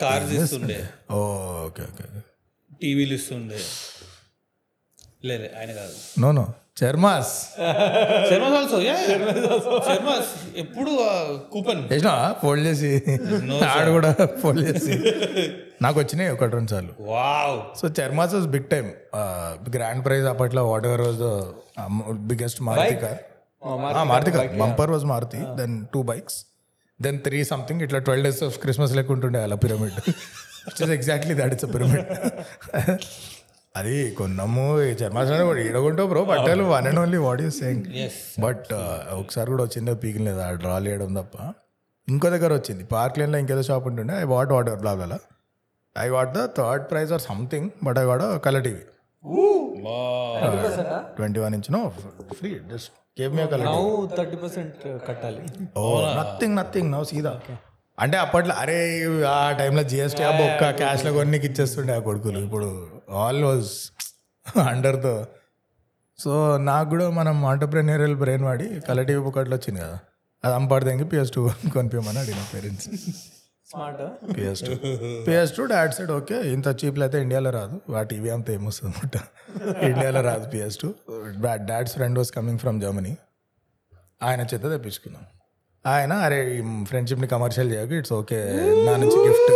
కార్స్ ఇస్తుండే. ఓకే ఓకే టీవీలు ఇస్తుండే. లేదు ఆయన కాదు. No no Chermas. Sharmas also yeah Sharmas ఎప్పుడు కూపన్. చేసినా ఫోల్డ్ చేసి. ఆడు కూడా ఫోల్డ్ చేసి. నాకు వచ్చినాయి ఒకటి రెండు సార్లు. Wow so Chermas was big time grand prize అప్పట్లో whatever was the biggest Maruti car Maruti car bumper was Maruti then two bikes then three something ఇట్లా ట్వెల్వ్ డేస్ ఆఫ్ క్రిస్మస్ లెక్క ఉంటుండే అలా pyramid is exactly that it's pyramid అది కొన్నాము చర్మాస్ ఈడకుంటావు బ్రో బట్టలు one and only what is saying but ఒకసారి కూడా వచ్చిందో పీకిన లేదా డ్రా చేయడం తప్ప. ఇంకో దగ్గర వచ్చింది పార్క్ లేన్లో ఇంకేదో షాప్ ఉంటుండే I what what blah blah I what the third prize or something but I what colour TV twenty one inch no free just gave me colour now thirty percent కట్టాలి. ఓ నథింగ్ నథింగ్ నో సీదా. అంటే అప్పట్లో అరే ఆ టైంలో జిఎస్టీ ఆ బొక్క క్యాష్లో కొన్ని ఇచ్చేస్తుండే ఆ కొడుకులు ఇప్పుడు all was under the so నాకు కూడా మనం ఆంటర్ప్రెన్యూరియల్ బ్రెయిన్ వాడి కలర్ టీవీ బుక్కట్లో వచ్చింది కదా. అది అంపాడితే పిఎస్ టూ కొనిపించమని అడిగిన parents. Smart PS two PS two dad side okay ఇంత చీప్లో అయితే ఇండియాలో రాదు. ఆ టీవీ అంత ఏమొస్తుంది అనమాట ఇండియాలో రాదు PS two dad's friend was coming from Germany ఆయన చేత తెప్పించుకున్నాం. ఆయన అరే ఈ ఫ్రెండ్షిప్ని కమర్షియల్ చేయకు. ఇట్స్ ఓకే నా నుంచి గిఫ్ట్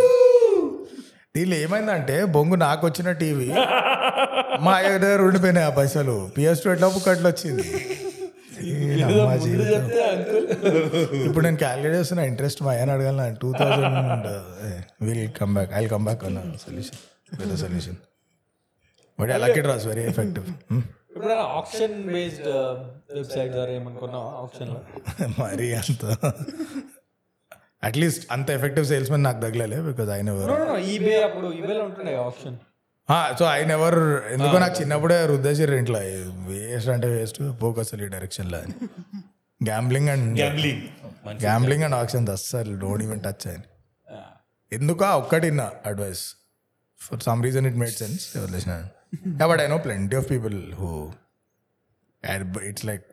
దీనిలో ఏమైందంటే బొంగు నాకు వచ్చిన టీవీ మా అయ్య దగ్గర ఉండిపోయినాయి ఆ పైసలు. పిఎస్ టూ ఎట్లా బుక్ అట్లా వచ్చింది. ఇప్పుడు నేను క్యాలిక్యులేట్ చేస్తున్న ఇంట్రెస్ట్ మా ఆయన అడగాలి two thousand will come back I come back అన్న solution better solution but I luck it was very effective option based website ద్వారా ఏమనుకున్నావు? ఆప్షన్ మరి అంత. అట్లీస్ట్ అంత ఎఫెక్టివ్ సేల్స్ మెన్ నాకు తగలలే బికాజ్ ఆయన ఎవరు ఈబే అప్పుడు ఈబేలో ఉంటుండే ఆప్షన్ సో ఆయన ఎవరు ఎందుకో నాకు చిన్నప్పుడే రుద్దేశారు ఇంట్లో వేస్ట్ అంటే వేస్ట్ పోక్ అసలు ఈ డైరెక్షన్లో అని. Gambling and gambling gambling and options అస్సలు డోంట్ ఈవెన్ టచ్ అని ఎందుకు ఒక్కటి నా advice for some reason it made sense but I know plenty of people who it's like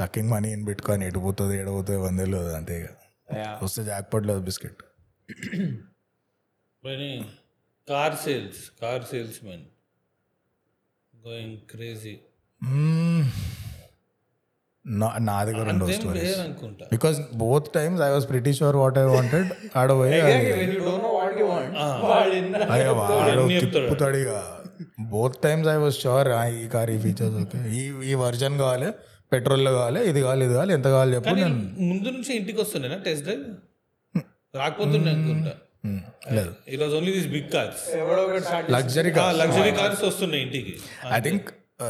chucking money in bitcoin ఎటు పోతుంది ఎడ పోతుంది వందేలు అంతే ఇక. వస్తే జాక్పాట్ లేదు biscuit car sales car sales men going crazy నా నా దగ్గర ఉండవు స్టోరీస్ లేరు అనుకుంటా because both times I was pretty sure what I wanted ఆడపోయి when you don't know what you want వాడు ఇన్న- అయ్యో వాడు అన్నీ చెప్తాడు. తిప్పుతాడు ఇక both times I was sure ఈ కార్ ఈ ఫీచర్స్ ఓకే ఈ ఈ వర్జన్ కావాలి పెట్రోల్లో కావాలి ఇది కావాలి ఇది కావాలి ఎంత కావాలి చెప్పు నేను. ముందు నుంచి ఇంటికి వస్తుండేనా టెస్ట్ డ్రైవ్? రాకపోతుండే అనుకుంటా. లేదు. It was only these big cars luxury car luxury cars వస్తున్నాయి ఇంటికి. ఐ థింక్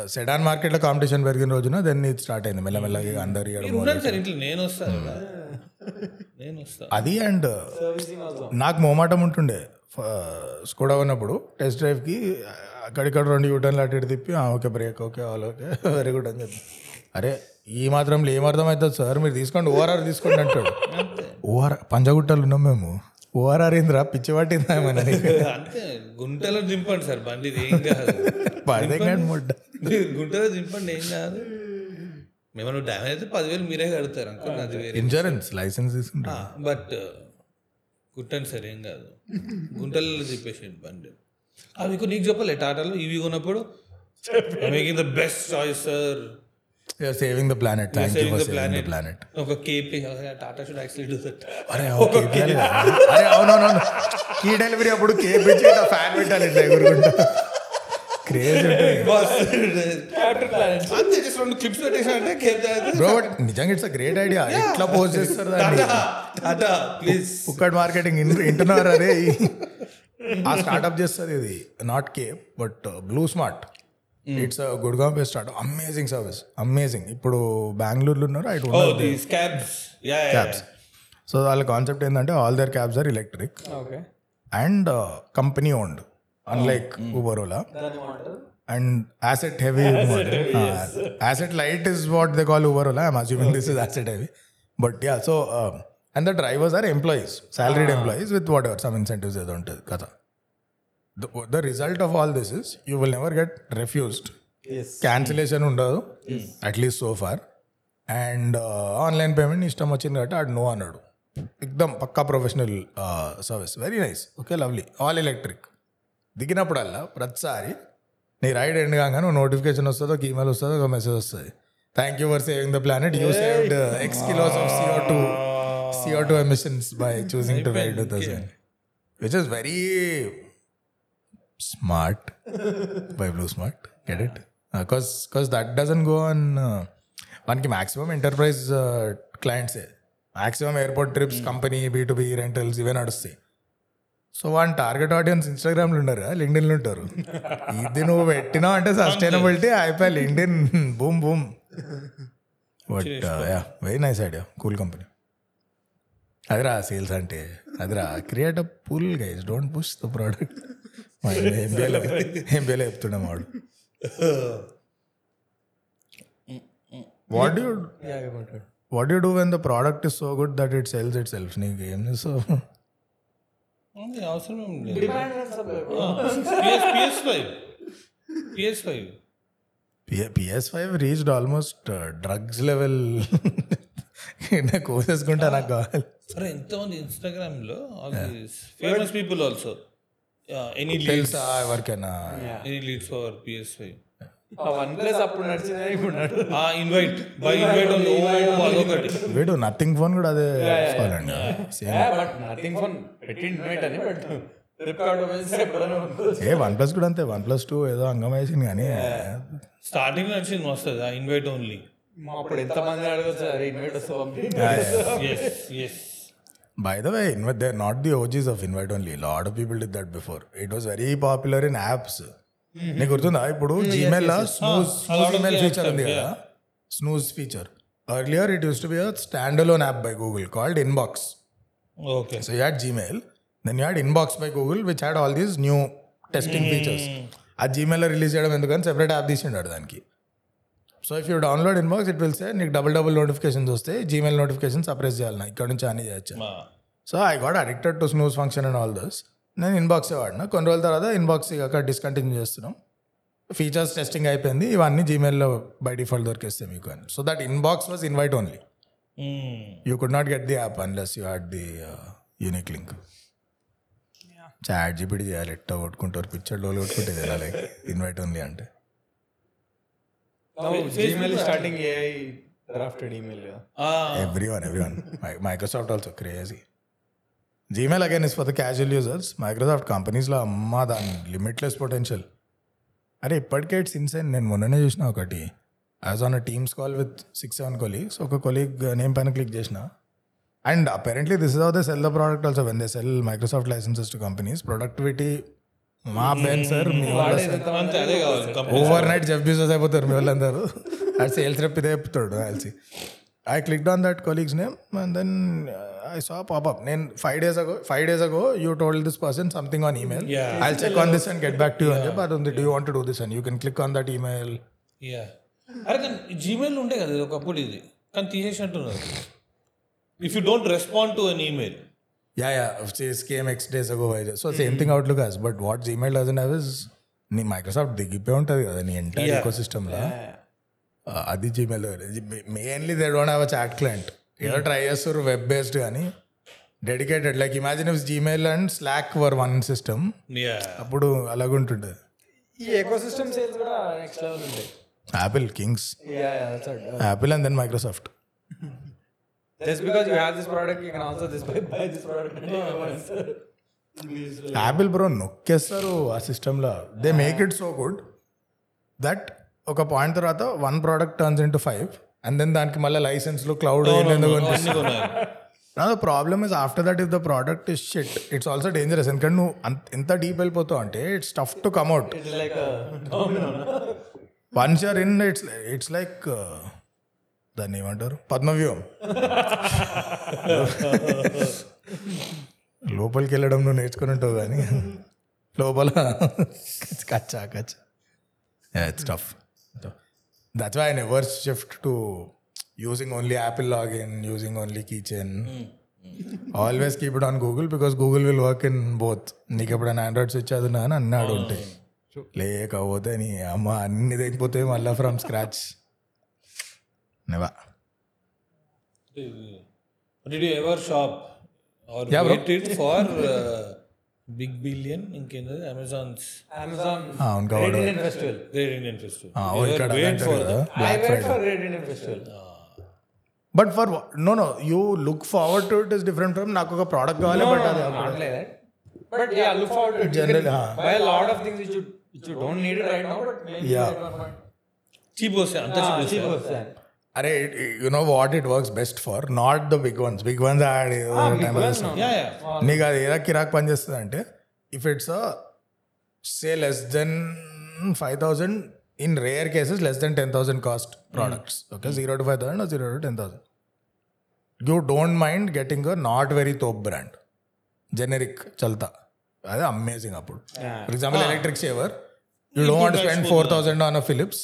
సెడాన్ మార్కెట్లో కాంపిటీషన్ పెరిగిన రోజున దెన్ ఇది స్టార్ట్ అయింది. మెల్లమెల్లగా అందరు సార్ ఇంట్లో నేను వస్తాను నేను వస్తా. అది అండ్ సర్వీసింగ్ అవసరం నాకు మోమాటం ఉంటుండే. స్కూడా ఉన్నప్పుడు టెస్ట్ డ్రైవ్కి అక్కడిక్కడ రెండు యూటర్న్లు అటు తిప్పి "ఆ, okay brake okay all okay very good అని చెప్పి. అరే ఈ మాత్రం ఏం అర్థం అవుతుంది సార్ మీరు తీసుకోండి ఓఆర్ఆర్ తీసుకోండి అంటాడు. ఓఆర్ పంజగుట్టలు ఉన్నాం మేము. ఓఆర్ఆర్ ఏంద్రా పిచ్చి పట్టిందా? అంతే గుంటలో దింపండి సార్ బండి ఇది ఏం కాదు. గుంటలో దింపండి ఏం కాదు. మేము డ్యామేజ్ అయితే పదివేలు మీరే కడతారు అనుకోండి అది వేరే ఇన్సూరెన్స్ లైసెన్స్ తీసుకుంటా. బట్ కుట్టండి సార్ ఏం కాదు. గుంటలలో తిప్పేసేయండి బండి. అవి నీకు చెప్పలే టాటాలో ఇవి కొన్నప్పుడు making the best choice sir saving the planet thank you saving for the saving the planet planet ఒక KP Tata should actually do that అరే ఓకే అరే అవునవునవును కీ డెలివరీ అప్పుడు కేక్ పెట్టి ఫ్యాన్ పెట్టాలి ఇట్లా ఎగురుకుంటా. క్రేజ్ అంతే జస్ట్ రెండు క్లిప్స్ పెట్టేసానంటే కేప్ బ్రో బట్ నిజంగా ఇట్స్ అ గ్రేట్ ఐడియా ఎట్లా పోస్ట్ చేస్తారు దాన్ని? టాటా ప్లీజ్ ఫుక్కడ్ మార్కెటింగ్ వింటున్నారు అరే ఆ స్టార్ట్అప్ చేస్తుంది ఇది. Not cab but Blue Smart it's Gurgaon base start amazing service amazing ఇప్పుడు బెంగళూరులో ఉన్నారు ఐ డోంట్ క్యాబ్స్ సో వాళ్ళ కాన్సెప్ట్ ఏంటంటే all their cabs are electric and company owned unlike Uber Ola and asset heavy asset light is what they call Uber Ola I'm assuming this is asset heavy but yeah so and the drivers are employees salaried employees with whatever some incentives ఏదో ఉంటుంది కదా the result of all this is you will never get refused. Yes cancellation ఉండదు. At least so far and online payment ఇష్టం వచ్చింది కాబట్టి ఆడు నో అన్నాడు. ఎక్దమ్ పక్కా professional service very nice okay lovely all electric దిగినప్పుడల్లా ప్రతిసారి నీ రైడ్ ఎండ్ కాగానే నోటిఫికేషన్ వస్తుంది ఒక ఈమెయిల్ వస్తుంది ఒక మెసేజ్ వస్తుంది. Thank you for saving the planet you saved X kilos of CO two CO two emissions by choosing to ride with which is very smart by Blue Smart get it because because that doesn't go on మనకి maximum enterprise క్లయింట్సే maximum airport trips company B to B rentals ఇవే నడుస్తాయి. సో వాని టార్గెట్ ఆడియన్స్ ఇన్స్టాగ్రామ్లో ఉండరు? లింక్డిన్లో ఉంటారు. ఇది నువ్వు పెట్టినావు అంటే సస్టైనబిలిటీ అయిపోయి LinkedIn boom boom but yeah very nice idea cool company అదిరా సేల్స్ అంటే అదిరా create a pool guys don't push the product ఎంబీఏలో ఎంబీఏలో చెప్తుండే వాడు. What you what you do when the product is so good that it sells itself నీకు ఏం చేస్తావు అవసరం ఏం లేదు. PS five PS five PS five reached almost drugs level కోసేసుకుంటా నాకు కావాలి. అరే ఎంతమంది ఇన్స్టాగ్రామ్లో famous people also any leads తెలుసా ఎవరికైనా. Any leads for PS five OnePlus అప్పుడు నడిచింది ఇప్పుడు నడు. ఇన్వైట్ బై ఇన్వైట్ అదొకటి. వీడు నథింగ్ ఫోన్ కూడా అదే తీసుకోవాలండి. సేమ్ బట్ నథింగ్ ఫోన్ పెట్టి ఇన్వైట్ అని బట్ ఫ్లిప్కార్ట్ ఎప్పుడైనా ఏ వన్ ప్లస్ కూడా అంతే వన్ ప్లస్ టూ ఏదో అంగం వేసింది కానీ. స్టార్టింగ్ నడిచింది వస్తుంది ఆ ఇన్వైట్ ఓన్లీ అప్పుడు ఎంత మంది అడగచ్చు invite yes yes by the way invite they not the OGs of invite only lot of people D that before it was very popular in apps నీకు గుర్తుందా? ఇప్పుడు జీమెయిల్ స్నూజ్ ఈమెయిల్ ఫీచర్ ఉంది కదా? Snooze feature earlier it use to be stand alone app by Google called Inbox okay So you had Gmail, then you had Inbox by Google, which had all these new testing features. ఆ జీమెయిల్లో రిలీజ్ చేయడం ఎందుకని సెపరేట్ యాప్ తీసిండాడు దానికి. So if you download Inbox it will say నీకు డబుల్ డబుల్ నోటిఫికేషన్స్ వస్తే జీమెయిల్ నోటిఫికేషన్ సప్రెస్ చేయాలి నా ఇక్కడ నుంచి అని చేయొచ్చు. So I got addicted to snooze function and all this నేను ఇన్బాక్సే వాడినా. కొన్ని రోజుల తర్వాత ఇన్బాక్స్ అక్కడ డిస్కంటిన్యూ చేస్తున్నాం. ఫీచర్స్ టెస్టింగ్ అయిపోయింది. ఇవన్నీ జీమెయిల్లో బై డిఫాల్ట్ దొరికేస్తాయి మీకు అని. So that Inbox was invite only you could not get the app unless you had the unique link ChatGPT చేయాలి. ఎట్ట కొట్టుకుంటారు? పిక్చర్ డోలు కొట్టుకుంటే లైక్ ఇన్వైట్ ఓన్లీ అంటే. Gmail starting AI drafted email everyone everyone Microsoft also crazy Gmail again is for the casual users Microsoft కంపెనీస్లో అమ్మా దాని లిమిట్లెస్ పొటెన్షియల్ అరే ఇప్పటికే ఇట్స్ ఇన్సైన్ నేను మొన్ననే చూసిన ఒకటి as on a Teams call with six seven colleagues ఒక కొలీగ్ నేమ్ పైన క్లిక్ చేసిన and apparently this is how they sell the product also when they sell Microsoft licenses to companies productivity మా Ben sir overnight Jeff Bezos అయిపోతారు మీ వాళ్ళందరూ. అది సేల్స్ రెప్ ఇదే చెప్తాడు కలిసి I clicked on that colleague's name and then I saw popup నేను five days ago five days ago you told this person something on email. I check on this and get back to you అని చెప్పి అది ఉంది. Do want do this and you can click on that email అరే కానీ జీమెయిల్ ఉండే కదా ఒకప్పుడు ఇది. కానీ తీసేసినట్టున్నారు if you don't respond to an email yeah yeah came X days ago so same thing Outlook as but what Gmail doesn't have is నీ మైక్రోసాఫ్ట్ దిగిపోయి ఉంటుంది కదా నీ ఎంటైర్ Yeah. ఈకో సిస్టమ్లో అది Gmail mainly they don't have a chat client ఏదో ట్రై చేస్తారు వెబ్ బేస్డ్ కానీ dedicated like imagine if Gmail and Slack were one system అప్పుడు అలాగుంటుండే. ఈ ఎకో సిస్టమ్ సేల్స్ కూడా నెక్స్ట్ లెవెల్ ఉంటాయి Apple kings Apple and then Microsoft just because you have this product you can also this buy buy this product Apple bro నొక్కేస్తారు ఆ సిస్టంలో they make it so good that ఒక పాయింట్ తర్వాత one product turns into five and then దానికి మళ్ళీ లైసెన్స్లు క్లౌడ్ నా problem is after that if the product is shit it's also dangerous ఎందుకంటే నువ్వు ఎంత డీప్ వెళ్ళిపోతావు అంటే it's tough to come out once you're in it's it's like దాన్ని ఏమంటారు? పద్మవ్యూహం. లోపలికి వెళ్ళడం నువ్వు నేర్చుకుని ఉంటావు కానీ లోపల కచ్చా కచ్చా. It's tough that's why never shift to using only Apple login using only kitchen always keep it on Google because Google will work in both నీకు ఎప్పుడైనా ఆండ్రాయిడ్ స్విచ్ అదున్నా అని అన్నాడు ఉంటాయి లేకపోతే నీ అమ్మ అన్ని తెగిపోతే మళ్ళీ from scratch never did you ever shop or Yeah, bro. Waited for big billion ఇంకేంది అమెజాన్స్ అమెజాన్ అవును గ్రేట్ కాబట్టి Indian festival great Indian festival Ah, ఇక్కడ wait for I black wait Friday for great Indian festival but for no no you look forward to it is different from నాకు ఒక ప్రోడక్ట్ కావాలి బట్ అది not like that. But yeah, look forward to it. You Generally, can huh. buy a lot of things which you which you don't need it right now, but maybe Yeah. later on. Cheap వస్తాయి అంత Ah, చీప్ cheap వస్తాయి was that. అరే you know what it works best for not the big ones big ones ఆడి నీకు అది ఏదో కిరాక్ పని చేస్తుంది అంటే if it's say less than five thousand in rare cases less than ten thousand cost products okay zero to five thousand zero to ten thousand you don't mind getting a not very తోప్ brand generic చల్తా అదే అమేజింగ్ అప్పుడు for example electric shaver you don't want spend four thousand on a Philips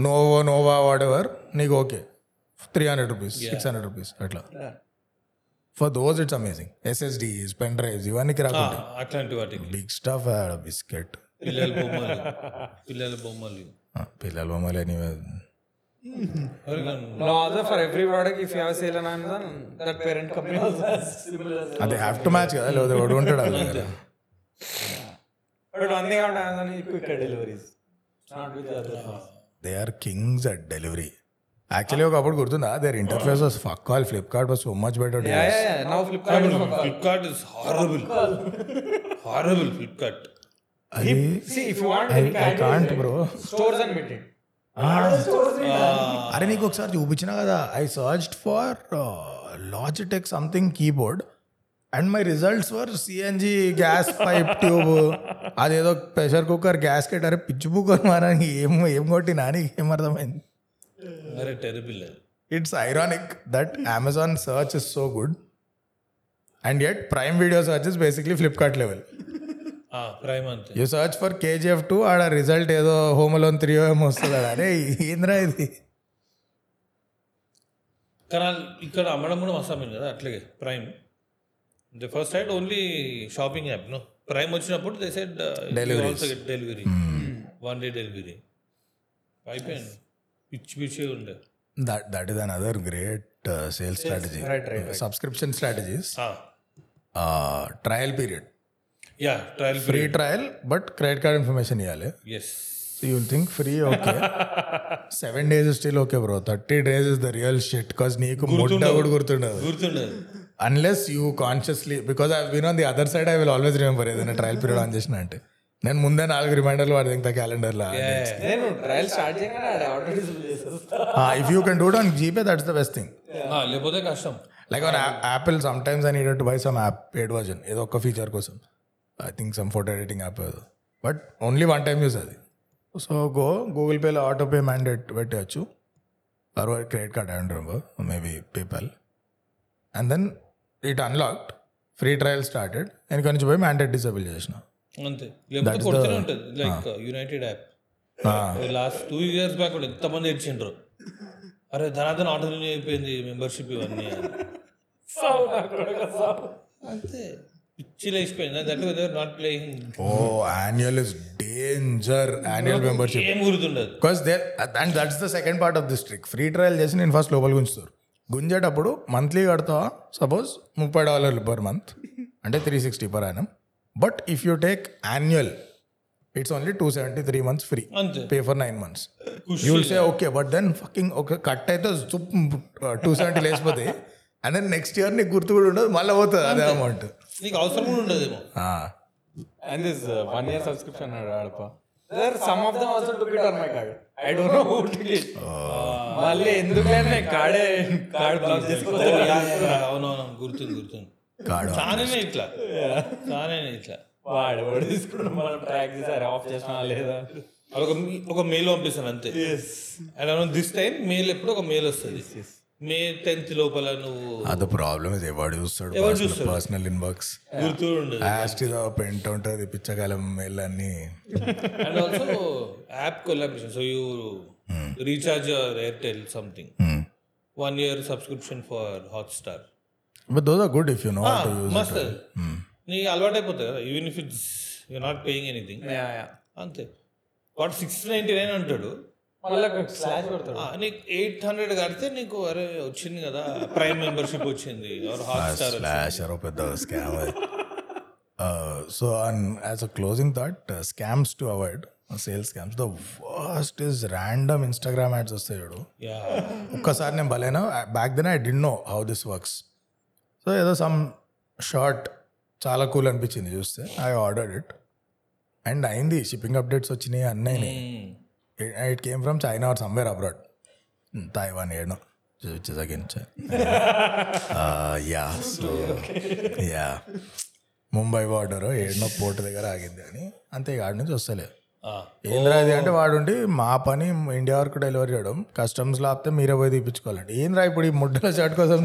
novo Nova whatever నీకు okay three hundred rupees six hundred rupees అట్లా. For those it's amazing SSDs pen drives ఇవన్నీ రాకుండా అట్లాంటి వాటికి బిగ్ స్టఫ్ బిస్కెట్ పిల్లల బొమ్మలు పిల్లల బొమ్మలు పిల్లల బొమ్మలు anyway No other for every product, if you have a sale on Amazon, that parent company also has similar. అదే హ్యావ్ టు మ్యాచ్ కదా లేదా ఒకడు ఉంటాడు అలా కదా But one thing about Amazon is quicker deliveries. Not with the other ones. They are kings at delivery actually ఒకప్పుడు గుర్తుందా? There interface was fuck call Flipkart was so much better Yeah, yeah, yeah. Now Flipkart is for Flipkart is horrible horrible Flipkart అది ఐ కాంట్ బ్రో. అరే నీకు ఒకసారి చూపించిన కదా. I searched for Logitech something keyboard and my results for CNG gas pipe tube అదేదో ప్రెషర్ కుక్కర్ గ్యాస్ కెట్ అరే పిచ్చి బుక్కర్ మారా ఏం ఏం కొట్టినా? నీకు ఏం అర్థమైంది? టెరబుల్ అది it's ironic that Amazon search is so good and yet Prime video search is basically Flipkart level Prime అంతే. You search for KGF two ఆడ రిజల్ట్ ఏదో హోమలోన్ త్రీ ఏమో వస్తుంది. అరే ఏంద్రా ఇది? కానీ ఇక్కడ అమ్మడం కూడా అమ్మింది కదా అట్లాగే Prime the first side only shopping app no Prime వచ్చినప్పుడు they said get delivery one day delivery అయిపోయింది. పిచ్చి పిచ్చి ఉండే that that is another great uh, sales strategy Right, right, subscription strategies uh, trial period yeah trial free free trial but credit card information ఇవ్వాలి yes so you'll think free okay seven days is still okay bro 30 days is the real shit because నీకు ముడ్డ కూడా గుర్తుండదు గుర్తుండదు unless you consciously because I've been on the other side I will always remember ఏదైనా ట్రయల్ పీరియడ్ ఆన్ చేసిన అంటే నేను ముందే నాలుగు రిమైండర్లు వాడి ఇంకా క్యాలెండర్లో నేను ట్రయల్ స్టార్ట్ చేయగానే if you can do it on GPay that's the best thing లేకపోతే కష్టం. Like on Apple sometimes I needed to buy some app paid version ఏదో ఒక్క ఫీచర్ కోసం. I think some photo editing app ఏదో. But only one time use అది. సో గో గూగుల్ పేలో ఆటో పే మ్యాండేట్ పెట్టవచ్చు or credit card and remember maybe PayPal and then it unlocked free trial started నేను నుంచి పోయి మ్యాండేట్ డిసేబుల్ చేసిన. అంతే. లేకపోతే కొడుతూనే ఉంటుంది. Like united app last two years back కూడా ఎంతమంది ఏడ్చిండ్రు? అరే ధనాధన ఆర్డర్ అయిపోయింది మెంబర్షిప్ ఇవన్నీ. అంతే. పిచ్చి లేచిపోయింది. That not playing oh annual is danger annual membership ఏం గుర్తుండదు. Because they and that's the second part of this trick free trial చేసి నేను ఫస్ట్ లోపల గుంచుతారు గుంజేటప్పుడు మంత్లీ కడతావా? సపోజ్ ముప్పై డాలర్లు పర్ మంత్ అంటే three sixty per annum but if you take annual it's only two seventy three months free pay for nine months you will say okay but then fucking ఒక కట్ అయితే టూ సెవెంటీ లేచిపోతే అండ్ దెన్ నెక్స్ట్ ఇయర్ నీకు గుర్తు కూడా ఉండదు మళ్ళీ పోతుంది అదే అమౌంట్ నీకు అవసరం కూడా ఉండదేమో. And this uh, one year subscription at Adapa. There some of them also took it on my card. I don't know who took it. మళ్ళీ ఎందుకంటే కార్డే కార్డ్ బ్లాక్ చేసుకోవాలి. అవునవును గుర్తుంది గుర్తుంది. చాలానే ఇట్లా. చాలానే ఇట్లా. వాడు వాడు తీసుకుని మనం ట్రాక్ చేసారు? ఆఫ్ చేసినా లేదా? ఒక ఒక మెయిల్ పంపిస్తాను అంతే. అండ్ దిస్ టైం మెయిల్ ఎప్పుడు ఒక మెయిల్ వస్తుంది. మే టెన్త్ లోపల నువ్వు అది ప్రాబ్లమ్ ఇది. ఎవడు చూస్తాడు? పర్సనల్ ఇన్బాక్స్ గుర్తు లాస్ట్ ఇదో పెంట్ ఉంటుంది పిచ్చకాలం మెయిల్ అన్ని and also app collaboration so you recharge your Airtel something one year subscription for Hotstar but those are good if you know to మస్త్ నీ అలవాటు అయిపోతుంది కదా. Even if it's you not paying anything అంతే. వాడు సిక్స్ నైన్టీ నైన్ అంటాడు నీకు ఎయిట్ హండ్రెడ్ కడితే నీకు అరే వచ్చింది కదా. ప్రైమ్ మెంబర్షిప్ వచ్చింది. హాట్ స్టార్ స్లాష్ అరో పెద్ద scam so and as a closing thought scams to avoid sales scams the worst is random Instagram ads వస్తాయి చూడు. యా ఒక్కసారి నేను బలేనా back then I D know how this works so ఏదో సమ్ షార్ట్ చాలా కూల్ అనిపించింది చూస్తే. ఐ ఆర్డర్డ్ ఇట్ అండ్ అయింది. షిప్పింగ్ అప్డేట్స్ వచ్చినాయి అన్నీ it came from China or somewhere abroad Taiwan ఏడో which is again China. uh, yeah, so yeah. Mumbai border ఏడనో port దగ్గర ఆగింది అని. అంతే ఆడి నుంచి వస్తలేదు. ఏంద్రా ఇది అంటే వాడుండి మా పని ఇండియా వరకు డెలివరీ చేయడం. కస్టమ్స్లో ఆపితే మీరే పోయి తీపించుకోవాలండి ఏంద్రా ఇప్పుడు ఈ ముడ్డల షర్ట్ కోసం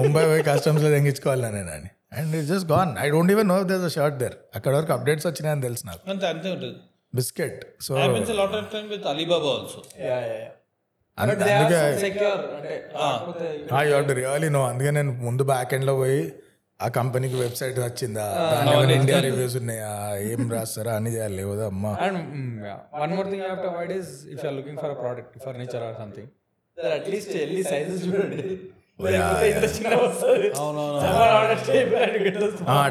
ముంబై పోయి కస్టమ్స్లో తెంగించుకోవాలి నేను అని and it just gone. I don't even know the shirt there. అక్కడ వరకు అప్డేట్స్ వచ్చినాయని తెలుసు నాకు. అంతే అంతే ఉంటుంది. Biscuit. So lot of time with Alibaba also అందుకే సెక్యూర్ అంటే కాకపోతే యూ టు రియలీ నో అందుకే నేను ముందు బ్యాక్ ఎండ్లో పోయి ఆ కంపెనీకి వెబ్సైట్ వచ్చిందా ఇండియా రివ్యూస్ ఉన్నాయా? ఏం రాస్తారా? అని చేయాలి. లేవదా? అమ్మా. And one more thing have to avoid is if you looking for a product furniture or something at least వెళ్ళి సైజెస్ చూడండి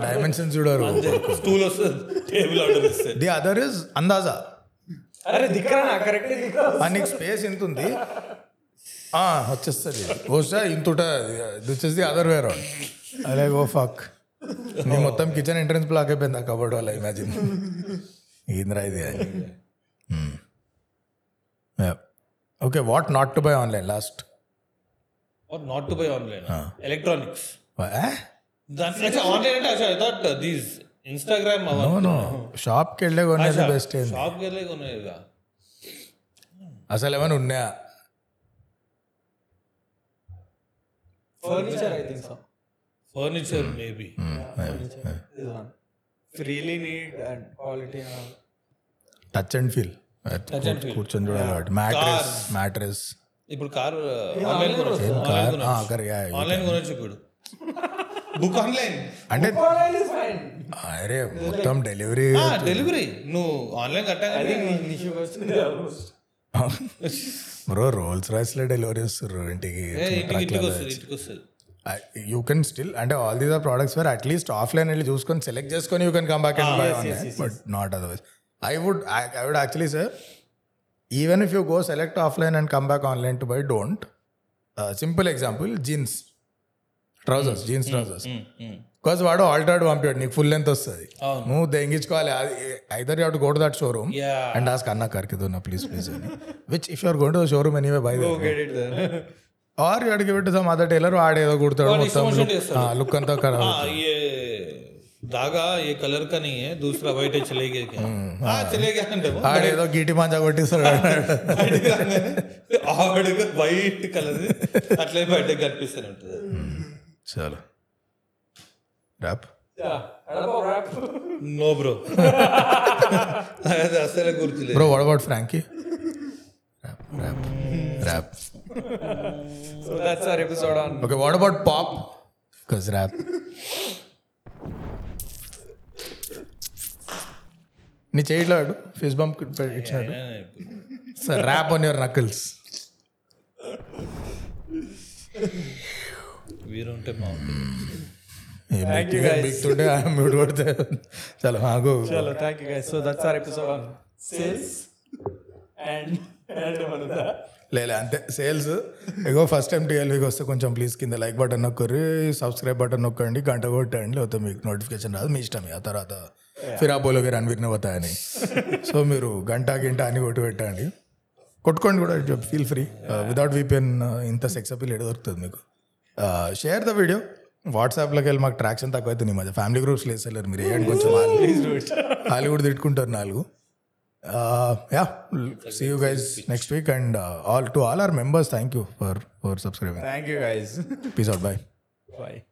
డైమెన్షన్స్ చూడరు. స్టూల్ వస్తుంది. Table order the other is అందాజా. అరే దిక్కరా కరెక్ట్ దిక్కరా? నీకు స్పేస్ ఎంత ఉంది. ఆ, వచ్చేస్తుంది. వస్తే ఇంత this is the other where అదే గో ఫక్ నీ మొత్తం కిచెన్ ఎంట్రన్స్ బ్లాక్ అయిపోయింది ఆ కబోర్డ్ వల్ల ఇమాజిన్ ఏంద్రా ఇది okay what not to buy online last or not to buy online electronics online అంటే I thought these Instagram no షాప్కి వెళ్ళే కొనేది బెస్ట్ షాప్కి వెళ్ళే కొనేదిగా అసలు ఏమైనా ఉన్నాయా? Furniture I think so furniture maybe one. Really need and quality and all. Touch and feel and feel. కూర్చొని చూడాలి. కాబట్టి మ్యాట్రెస్ మ్యాట్రెస్ ఇప్పుడు కారు ఆన్లైన్ ఆన్లైన్ కొనొచ్చు ఇప్పుడు. బుక్ ఆన్లైన్ అంటే. అరే మొత్తం డెలివరీ డెలివరీ నువ్వు ఆన్లైన్ I కట్టా think నీ- నీ షూకి వచ్చింది almost. బ్రో రోల్స్ రాయిస్లో డెలివరీ వస్తారు ఇంటికి ఇంటికి ఇంటికి వస్తుంది ఇంటికి వస్తుంది యూ కెన్ స్టిల్ అంటే all these are products where at least offline వెళ్ళి చూసుకొని సెలెక్ట్ చేసుకొని you can come back and buy online but not otherwise I would I would actually sir even if you go select offline and come back online to buy don't simple example jeans trousers jeans trousers because వాడు ఆల్టర్డ్ పంపాడు నీకు ఫుల్ లెంత్ వస్తుంది. నువ్వు దెంగించుకోవాలి either you go to that showroom and ask అన్న కర్కిదో నా ప్లీజ్ ప్లీజ్ అని which if you're going to showroom anyway buy Go get it there. Are you అడిగి పెట్టి సమ్ అదర్ టైలర్ వాడేదో కుడతాడు వాడు మొత్తం ఇష్టం వచ్చినట్టు చేస్తాడు. లుక్ అంతా ఖరాబ్ हाँ ये धागा ये कलर का नहीं है दूसरा वाइट है चलेगा क्या हाँ चलेगा అంటే ఆడేదో గీటి మంచా కొట్టిస్తాడు బయటికి రాగానే ఆవిడకి వైట్ కలర్ అట్లే బయటకు కనిపిస్తూనే ఉంటుంది చాలు ర్యాప్ Yeah. అడప wrap. నో బ్రో అది అసలే గుర్తులేదు bro what about frankie wrap wrap wrap So that's our episode on okay what about pop because rap నీ చేయట్లాడు ఫేస్ బంప్ ఇచ్చినాడు sir rap on your knuckles వీరుంటే బాగుంటుంది కొడితే చాలా ఆగు Chalo, thank you guys. So that's our episode on sales and and లేదు అంతే సేల్స్. ఇగో ఫస్ట్ టైం టీఎల్వీకి వస్తే కొంచెం ప్లీజ్ కింద లైక్ బటన్ నొక్కరి సబ్స్క్రైబ్ బటన్ నొక్కండి గంట కొట్టండి లేకపోతే మీకు నోటిఫికేషన్ రాదు. మీ ఇష్టం ఆ తర్వాత ఫిర్ ఆ బోలోకి రణవీర్ని పోతాయని సో మీరు గంట గింట అని కొట్టి పెట్టండి కొట్టుకోండి కూడా ఫీల్ ఫ్రీ వితౌట్ వీపీఎన్ ఇంత సెక్స్ అపీల్ ఎడ దొరుకుతుంది మీకు. షేర్ ద వీడియో వాట్సాప్లోకి వెళ్ళి మాకు ట్రాక్షన్ తక్కువ అవుతుంది మధ్య. ఫ్యామిలీ గ్రూప్స్ లేసలేరు మీరు వేయండి కొంచెం వాళ్ళు కూడా తిట్టుకుంటారు నాలుగు. uh, yeah see you guys next week and uh, all to all our members thank you for for subscribing. Thank you guys. Peace out bye. Bye.